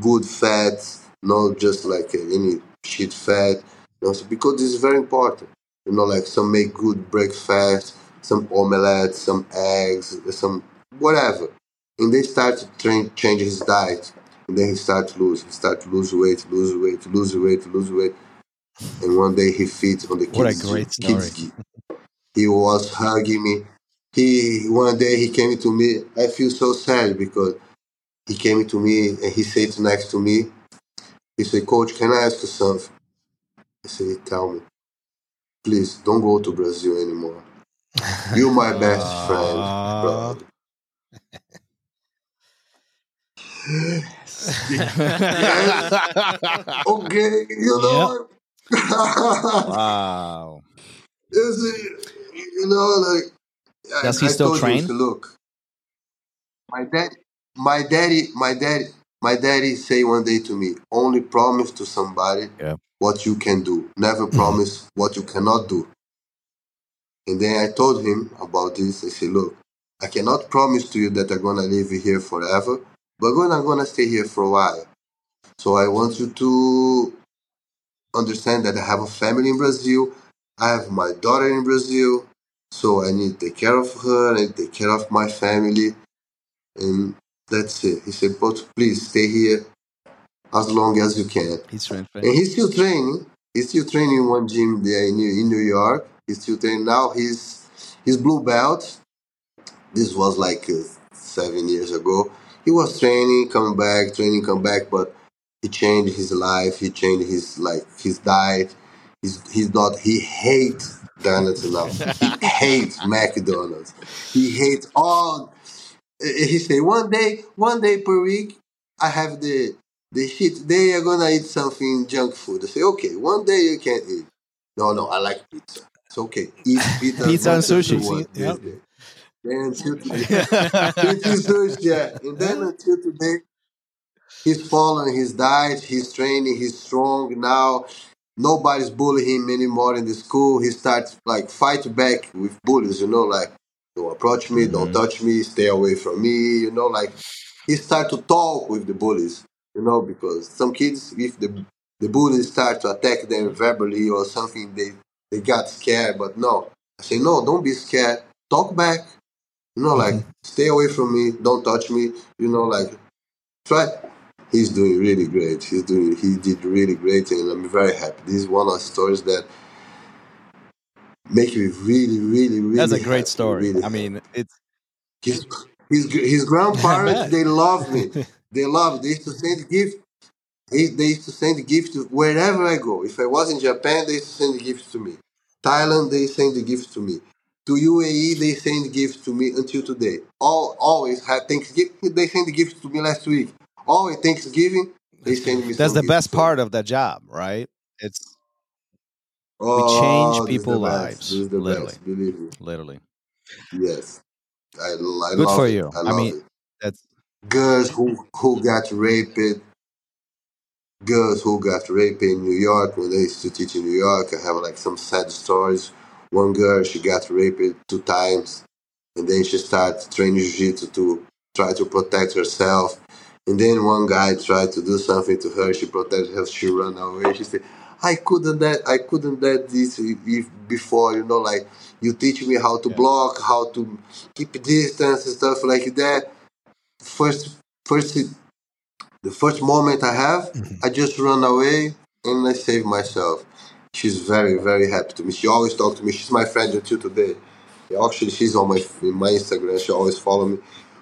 good fats, not just like any shit fat. You know, so because this is very important. You know, like some make good breakfast, some omelette, some eggs, some whatever. And they start to train, change his diet. And then he start to lose. He start to lose weight, lose weight, lose weight, lose weight. and one day he feeds on the kids. What a great story. gi- He was hugging me. He one day he came to me. I feel so sad because he came to me and he sat next to me. He said, "Coach, can I ask you something?" I said, "Tell me, please. Don't go to Brazil anymore. You're my best friend, brother." Okay, you know. wow. Is it, you know, like I- Does he I still told you, train? so look, my dad, my daddy, my daddy, my daddy say one day to me, only promise to somebody Yeah. what you can do. Never promise what you cannot do. And then I told him about this. I said, look, I cannot promise to you that I'm gonna live here forever, but I'm gonna stay here for a while. So I want you to understand that I have a family in Brazil. I have my daughter in Brazil. So I need to take care of her I and take care of my family. And that's it. He said, but please stay here as long as you can. He's trained. And he's still training. He's still training in one gym there in New, in New York. He's still training now. He's he's blue belt. This was like uh, seven years ago. He was training, come back, training, come back, but he changed his life. He changed his like his diet. He's he's not. He hates donuts now. He hates McDonald's. He hates all. He say one day, one day per week, I have the the shit. They are gonna eat something junk food. I say okay, one day you can eat. No, no, I like pizza. It's okay. Eat pizza. Pizza and as much as sushi. want. Yep. Then until today, sushi, yeah. And then until today, he's following his diet, he's training, he's strong now. Nobody's bullying him anymore in the school. He starts like fight back with bullies, you know, like don't approach me, don't mm-hmm. touch me, stay away from me, you know, like he start to talk with the bullies, you know, because some kids, if the the bullies start to attack them verbally or something, they they got scared. But no, I say no, don't be scared. Talk back, you know, like mm-hmm. stay away from me, don't touch me, you know, like try. He's doing really great. He's doing. He did really great, and I'm very happy. This is one of the stories that make me really, really, really. That's a happy, great story. really I mean, it's his his his grandparents they love me. They love. They used to send gift. They they used to send gift to wherever I go. If I was in Japan, they used to send gifts to me. Thailand, they send the gifts to me. To UAE, they send gifts to me until today. All always have Thanksgiving. They send the gifts to me last week. Always Thanksgiving, they send me. that's the best gifts. Part of the job, right? It's oh, change people's lives, This is the literally. best. Literally Yes, I, I good for it. you. I I mean, it. that's girls who who got raped, girls who got raped in New York when they used to teach in New York. I have like some sad stories. One girl she got raped two times, and then she started training jiu-jitsu to try to protect herself. And then one guy tried to do something to her. She protected her. She ran away. She said, "I couldn't that. I couldn't that this if, before. You know, like you teach me how to block, how to keep distance and stuff like that." First, first, the first moment I have, mm-hmm. I just run away and I save myself. She's very, very happy to me. She always talks to me. She's my friend until today. Actually, she's on my in my Instagram. She always follow me.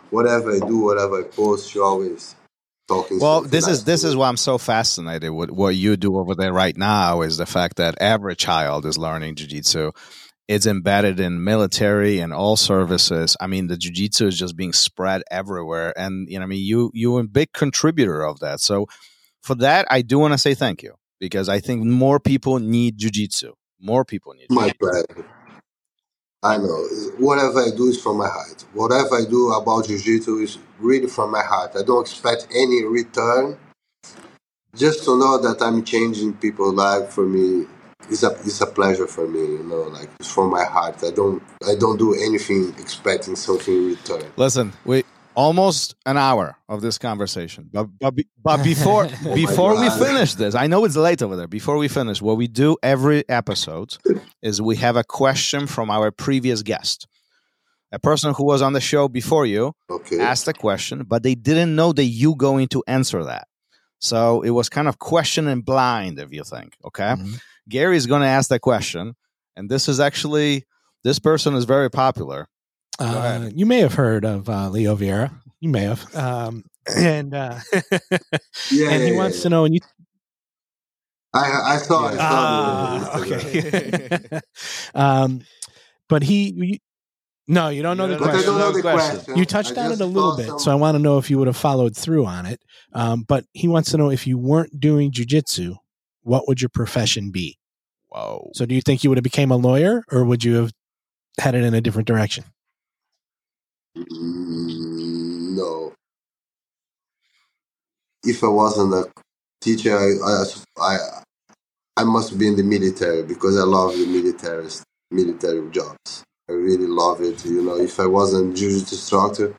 Whatever I do, whatever I post, she always well. This is this is why I'm so fascinated with what you do over there right now. Is the fact that every child is learning jujitsu. It's embedded in military and all services. I mean, the jujitsu is just being spread everywhere, and you know, I mean, you you're a big contributor of that. So, for that, I do want to say thank you because I think more people need jujitsu. More people need. my pleasure. I know. Whatever I do is from my heart. Whatever I do about jiu-jitsu is really from my heart. I don't expect any return. Just to know that I'm changing people's life for me is a is a pleasure for me. You know, like it's from my heart. I don't I don't do anything expecting something in return. Listen, we almost an hour of this conversation, but but, but before my before we finish this, I know it's late over there. Before we finish, what we do every episode is we have a question from our previous guest, a person who was on the show before you Okay. asked a question, but they didn't know that you going to answer that. So it was kind of question and blind, if you think. Okay, Mhm. Gary is going to ask that question, and this is actually this person is very popular. Uh, ahead. you may have heard of uh, Leo Vieira. You may have. Um, and uh, Yeah, and he yeah, wants yeah. to know. And you, I I saw I saw ah, the, the- okay. um, but he, you, no, you don't know the don't But I question. know No the question. question. You touched I on it a little bit, some- so I want to know if you would have followed through on it. Um, but he wants to know if you weren't doing jujitsu, what would your profession be? Whoa. So, do you think you would have became a lawyer, or would you have headed in a different direction? Mm, no. If I wasn't a teacher, I, I, I, I must be in the military because I love the military military jobs. I really love it. You know, if I wasn't jiu-jitsu instructor,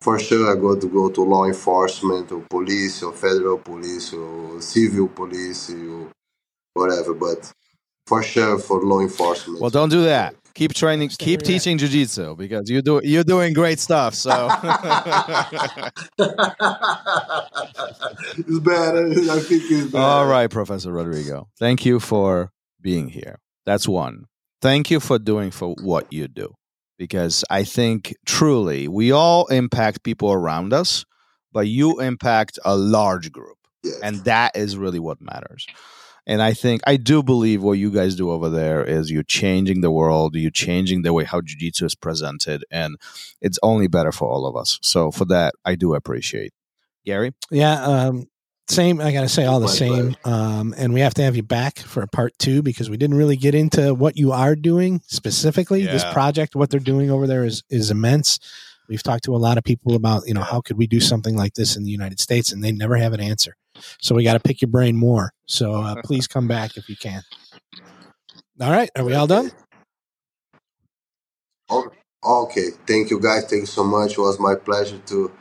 for sure I got to go to law enforcement or police or federal police or civil police or whatever. But for sure for law enforcement. Well, don't do that. Keep training. Keep where you're at. teaching jujitsu because you do you're doing great stuff. So it's better. I think it's better. All right, Professor Rodrigo. Thank you for being here. That's one. Thank you for doing for what you do. Because I think truly we all impact people around us, but you impact a large group. Yeah. And that is really what matters. And I think I do believe what you guys do over there is you're changing the world, you're changing the way how jiu-jitsu is presented, and it's only better for all of us. So for that, I do appreciate. Gary? Yeah, um, same. I got to say all the My same. Um, and we have to have you back for a part two because we didn't really get into what you are doing specifically. This project, what they're doing over there is is immense. We've talked to a lot of people about, you know, how could we do something like this in the United States, and they never have an answer. So we got to pick your brain more. So uh, please come back if you can. All right, are we all done? Oh, Okay, thank you guys. Thank you so much. It was my pleasure to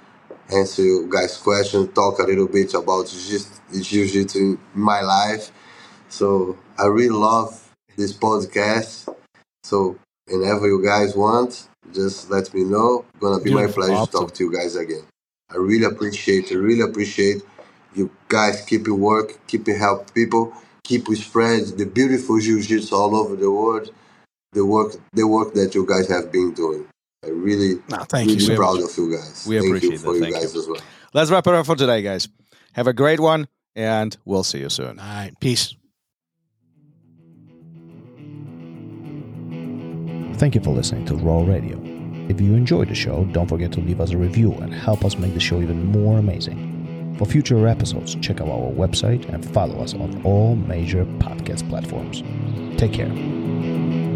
answer you guys' question, talk a little bit about jiu- jiu-jitsu in my life. So I really love this podcast. So whenever you guys want, just let me know. gonna be my pleasure Awesome. to talk to you guys again. I really appreciate. I really appreciate you guys keeping work, keep it help people, keep with friends, the beautiful jiu-jitsu all over the world the work the work that you guys have been doing. I really No, thank really so proud of you guys. We Thank appreciate you for that. you Thank guys you. as well. Let's wrap it up for today, guys. Have a great one, and we'll see you soon. All right, peace. Thank you for listening to RŌL Radio. If you enjoyed the show, don't forget to leave us a review and help us make the show even more amazing. For future episodes, check out our website and follow us on all major podcast platforms. Take care.